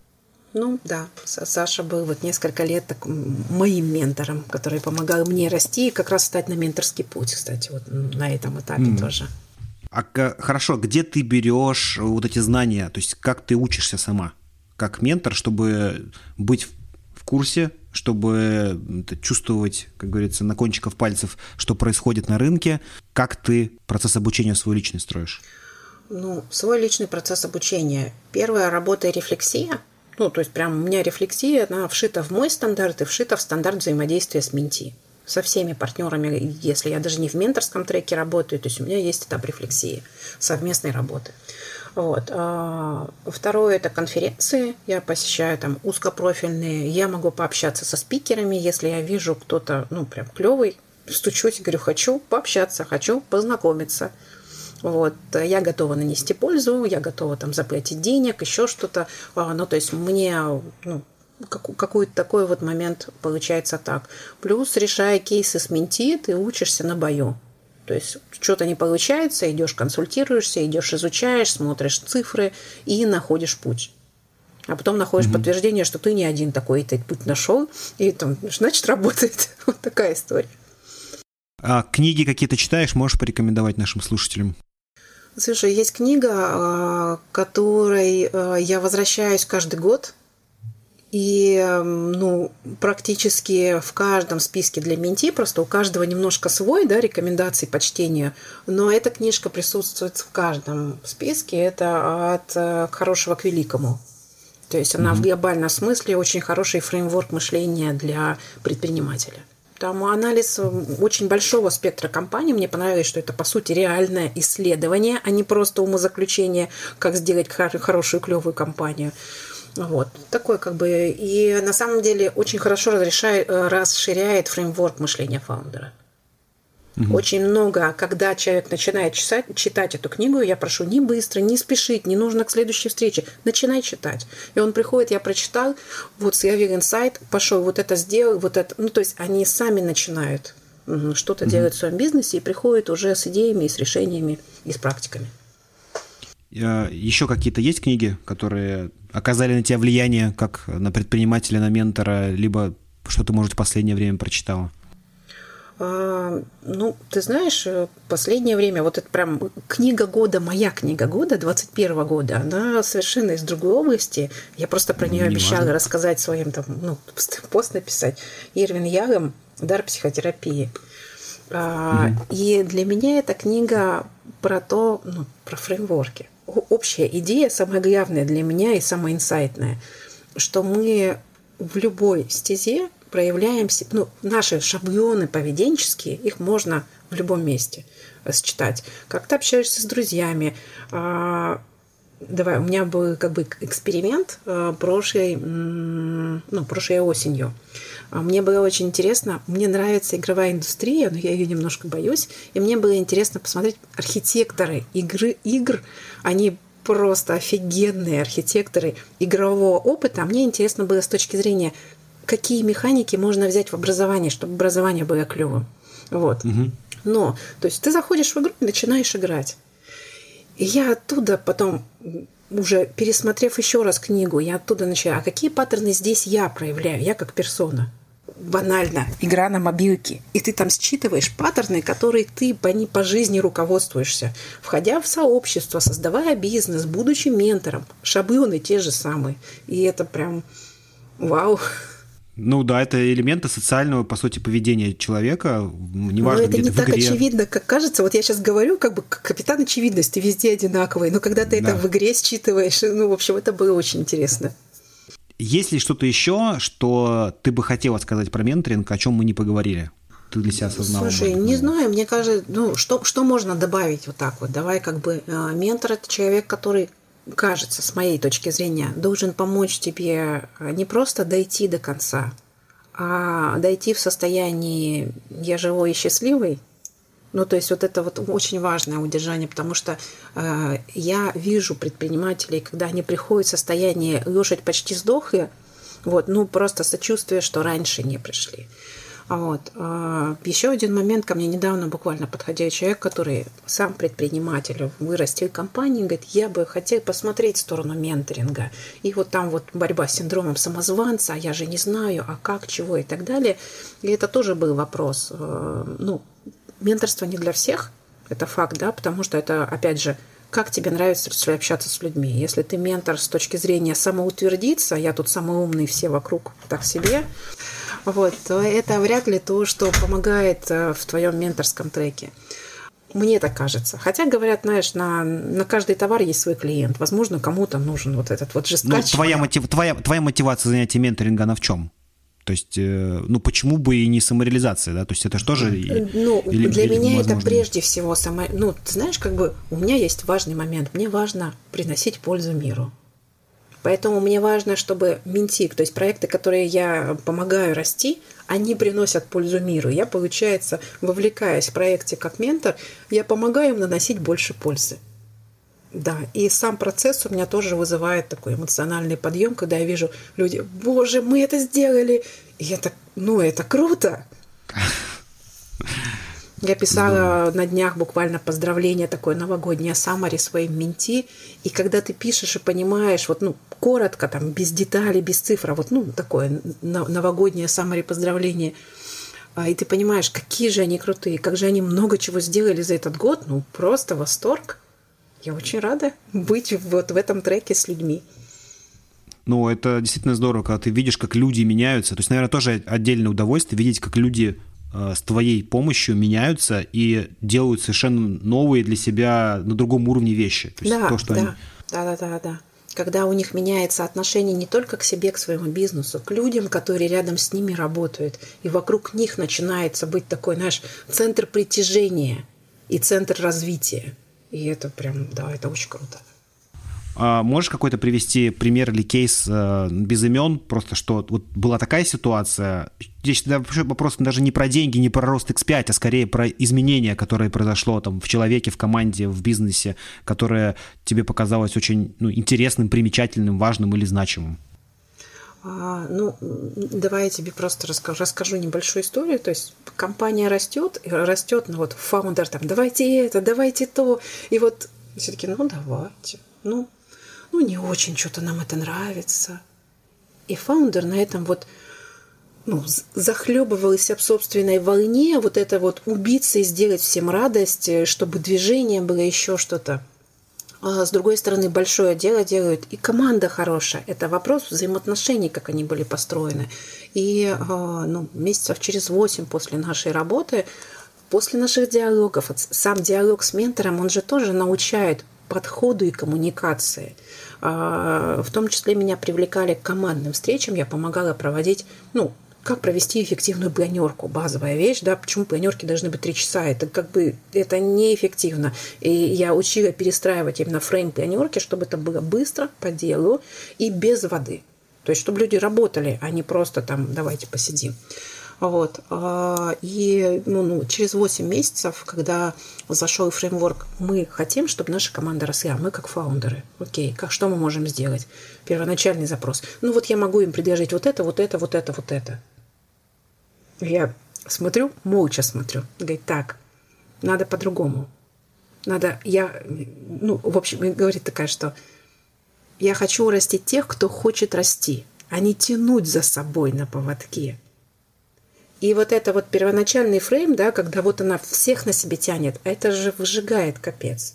Ну да, Саша был вот несколько лет так, моим ментором, который помогал мне расти и как раз стать на менторский путь, кстати, вот на этом этапе mm. тоже. А хорошо, где ты берешь вот эти знания, то есть как ты учишься сама, как ментор, чтобы быть в курсе, чтобы чувствовать, как говорится, на кончиках пальцев, что происходит на рынке, как ты процесс обучения свой личный строишь? Ну, свой личный процесс обучения. Первая работа и рефлексия – Ну, то есть прям у меня рефлексия, она вшита в мой стандарт и вшита в стандарт взаимодействия с менти. Со всеми партнерами, если я даже не в менторском треке работаю, то есть у меня есть этап рефлексии, совместной работы. Вот. А, второе – это конференции. Я посещаю там узкопрофильные. Я могу пообщаться со спикерами, если я вижу кто-то, ну, прям клевый, стучусь говорю, хочу пообщаться, хочу познакомиться. Вот. Я готова нанести пользу, я готова там заплатить денег, еще что-то. А, ну, то есть мне ну, какой-то такой вот момент получается так. Плюс, решая кейсы с менти, ты учишься на бою. То есть что-то не получается, идешь консультируешься, идешь изучаешь, смотришь цифры и находишь путь. А потом находишь mm подтверждение, что ты не один такой этот путь нашел, и там, значит, работает. Вот такая история. А книги какие-то читаешь, можешь порекомендовать нашим слушателям? Слушай, есть книга, а, которой а, я возвращаюсь каждый год. И ну, практически в каждом списке для менти, просто у каждого немножко свой, да, рекомендации по чтению, но эта книжка присутствует в каждом списке, это от э, хорошего к великому. То есть она mm-hmm. в глобальном смысле очень хороший фреймворк мышления для предпринимателя. Там анализ очень большого спектра компаний. Мне понравилось, что это, по сути, реальное исследование, а не просто умозаключение, как сделать хорошую, клевую компанию. Вот. Такой как бы... И на самом деле очень хорошо разрешает, э, расширяет фреймворк мышления фаундера. Угу. Очень много, когда человек начинает читать, читать эту книгу, я прошу не быстро, не спешить, не нужно к следующей встрече, начинай читать. И он приходит, я прочитал, вот я инсайт, пошел, вот это сделал, вот это. Ну, то есть они сами начинают что-то угу. делать в своем бизнесе и приходят уже с идеями, и с решениями, и с практиками. Еще какие-то есть книги, которые оказали на тебя влияние, как на предпринимателя, на ментора, либо что ты, может, в последнее время прочитала? А, ну, ты знаешь, э, последнее время, вот это прям книга года, моя книга года 21 года, она совершенно из другой области. Я просто про нее обещала важно. рассказать своим там, ну, пост написать. Ирвин Ягом «Дар психотерапии». Mm-hmm. И для меня эта книга про то, ну, про фреймворки общая идея, самая главная для меня и самая инсайтная, что мы в любой стезе проявляемся, ну, наши шаблоны поведенческие, их можно в любом месте считать. Как ты общаешься с друзьями. А, давай, у меня был как бы эксперимент а, прошлой, ну, прошлой осенью. А мне было очень интересно, мне нравится игровая индустрия, но я ее немножко боюсь, и мне было интересно посмотреть архитекторы игры, игр, они просто офигенные архитекторы игрового опыта. А мне интересно было с точки зрения, какие механики можно взять в образование, чтобы образование было клевым. Вот. Угу. Но, то есть ты заходишь в игру и начинаешь играть. И я оттуда потом уже пересмотрев еще раз книгу, я оттуда начала, а какие паттерны здесь я проявляю, я как персона? банально, игра на мобилке. И ты там считываешь паттерны, которые ты по, ней по жизни руководствуешься. Входя в сообщество, создавая бизнес, будучи ментором, шаблоны те же самые. И это прям вау. Ну да, это элементы социального, по сути, поведения человека. Неважно, но это не так игре. очевидно, как кажется. Вот я сейчас говорю, как бы капитан очевидности, везде одинаковый. Но когда ты да. это в игре считываешь, ну, в общем, это было очень интересно. Есть ли что-то еще, что ты бы хотела сказать про менторинг, о чем мы не поговорили? Ты для себя осознала? Слушай, не знаю, мне кажется, ну, что, что можно добавить вот так вот? Давай как бы э, ментор – это человек, который кажется, с моей точки зрения, должен помочь тебе э, не просто дойти до конца, а дойти в состоянии «я живой и счастливый», ну, то есть вот это вот очень важное удержание, потому что э, я вижу предпринимателей, когда они приходят в состояние лошадь почти сдохла, вот, ну, просто сочувствие, что раньше не пришли. Вот. А еще один момент, ко мне недавно буквально подходил человек, который сам предприниматель, вырастил компанию, говорит, я бы хотел посмотреть сторону менторинга. И вот там вот борьба с синдромом самозванца, а я же не знаю, а как, чего и так далее. И это тоже был вопрос. Э, ну, менторство не для всех, это факт, да, потому что это, опять же, как тебе нравится общаться с людьми. Если ты ментор с точки зрения самоутвердиться, я тут самый умный, все вокруг так себе, вот, то это вряд ли то, что помогает э, в твоем менторском треке. мне так кажется. Хотя, говорят, знаешь, на, на каждый товар есть свой клиент. Возможно, кому-то нужен вот этот вот жесткач. Ну, твоя, мотив, твоя, твоя мотивация занятия менторинга, она в чем? То есть, э, ну почему бы и не самореализация, да? То есть это же тоже... Ну, или, для или, меня возможно... это прежде всего само... Ну, ты знаешь, как бы у меня есть важный момент. Мне важно приносить пользу миру. Поэтому мне важно, чтобы Минтик, то есть проекты, которые я помогаю расти, они приносят пользу миру. Я, получается, вовлекаясь в проекте как ментор, я помогаю им наносить больше пользы. Да, и сам процесс у меня тоже вызывает такой эмоциональный подъем, когда я вижу люди, боже, мы это сделали. И это, ну, это круто. Я писала на днях буквально поздравление такое новогоднее саммари своим менти, и когда ты пишешь и понимаешь, вот, ну, коротко, там, без деталей, без цифр, а вот, ну, такое новогоднее саммари поздравление, а, и ты понимаешь, какие же они крутые, как же они много чего сделали за этот год, ну, просто восторг. Я очень рада быть вот в этом треке с людьми. Ну, это действительно здорово, когда ты видишь, как люди меняются. То есть, наверное, тоже отдельное удовольствие видеть, как люди с твоей помощью меняются и делают совершенно новые для себя на другом уровне вещи. То есть да, то, что да, они... да, да, да, да. Когда у них меняется отношение не только к себе, к своему бизнесу, к людям, которые рядом с ними работают, и вокруг них начинается быть такой, знаешь, центр притяжения и центр развития. И это прям, да, это очень круто. А можешь какой-то привести пример или кейс э, без имен, просто что вот была такая ситуация, здесь вопрос даже не про деньги, не про рост X5, а скорее про изменение, которое произошло там в человеке, в команде, в бизнесе, которое тебе показалось очень ну, интересным, примечательным, важным или значимым? А, ну, давай я тебе просто расскажу, расскажу небольшую историю. То есть компания растет, растет, ну вот фаундер там, давайте это, давайте то. И вот все-таки, ну давайте, ну, ну не очень что-то нам это нравится. И фаундер на этом вот ну, захлебывался в собственной волне, вот это вот убиться и сделать всем радость, чтобы движение было еще что-то. А с другой стороны, большое дело делают и команда хорошая. Это вопрос взаимоотношений, как они были построены. И а, ну, месяцев через восемь после нашей работы, после наших диалогов, сам диалог с ментором, он же тоже научает подходу и коммуникации. А, в том числе меня привлекали к командным встречам, я помогала проводить ну, как провести эффективную планерку, базовая вещь, да, почему планерки должны быть три часа, это как бы, это неэффективно. И я учила перестраивать именно фрейм планерки, чтобы это было быстро, по делу и без воды. То есть, чтобы люди работали, а не просто там, давайте посидим. Вот. А, и ну, ну, через 8 месяцев, когда зашел фреймворк, мы хотим, чтобы наша команда росла, мы как фаундеры. Окей, как, что мы можем сделать? Первоначальный запрос. Ну вот я могу им предложить вот это, вот это, вот это, вот это. Я смотрю, молча смотрю. Говорит, так, надо по-другому. Надо, я, ну, в общем, говорит такая, что я хочу растить тех, кто хочет расти, а не тянуть за собой на поводке. И вот это вот первоначальный фрейм, да, когда вот она всех на себе тянет, это же выжигает капец.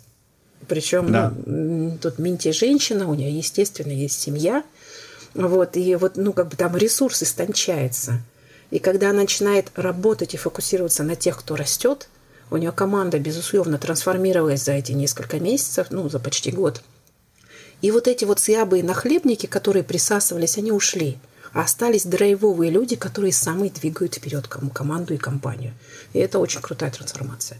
Причем да. ну, тут Минти женщина, у нее, естественно, есть семья. Вот, и вот, ну, как бы там ресурс истончается. И когда она начинает работать и фокусироваться на тех, кто растет, у нее команда, безусловно, трансформировалась за эти несколько месяцев, ну, за почти год. И вот эти вот слабые нахлебники, которые присасывались, они ушли. А остались драйвовые люди, которые самые двигают вперед команду и компанию. И это очень крутая трансформация.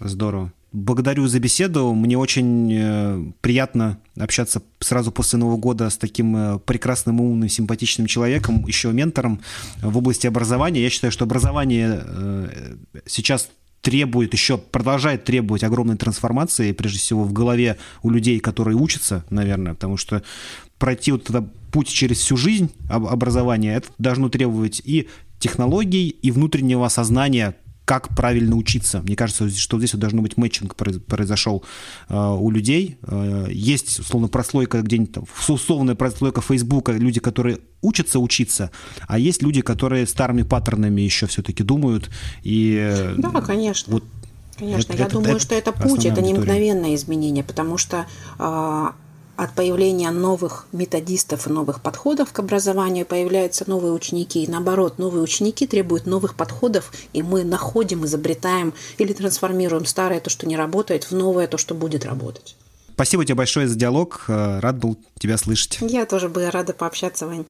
Здорово. Благодарю за беседу. Мне очень э, приятно общаться сразу после Нового года с таким э, прекрасным, умным, симпатичным человеком, еще ментором в области образования. Я считаю, что образование э, сейчас требует, еще продолжает требовать огромной трансформации, прежде всего в голове у людей, которые учатся, наверное, потому что пройти вот этот путь через всю жизнь образования, это должно требовать и технологий, и внутреннего осознания как правильно учиться. Мне кажется, что здесь вот должно быть мэтчинг произошел э, у людей. Э, есть, условно, прослойка где-нибудь там, условная прослойка Фейсбука, люди, которые учатся учиться, а есть люди, которые старыми паттернами еще все-таки думают. И, э, да, конечно. Вот Конечно, это, я это, думаю, это что это путь, это не мгновенное изменение, потому что э, от появления новых методистов и новых подходов к образованию появляются новые ученики. И наоборот, новые ученики требуют новых подходов, и мы находим, изобретаем или трансформируем старое, то, что не работает, в новое, то, что будет работать. Спасибо тебе большое за диалог. Э, рад был тебя слышать. Я тоже была рада пообщаться, Вань.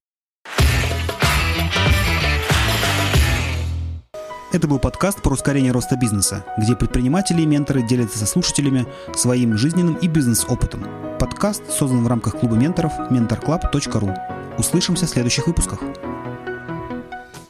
Это был подкаст про ускорение роста бизнеса, где предприниматели и менторы делятся со слушателями своим жизненным и бизнес-опытом. Подкаст создан в рамках клуба менторов mentorclub.ru. Услышимся в следующих выпусках.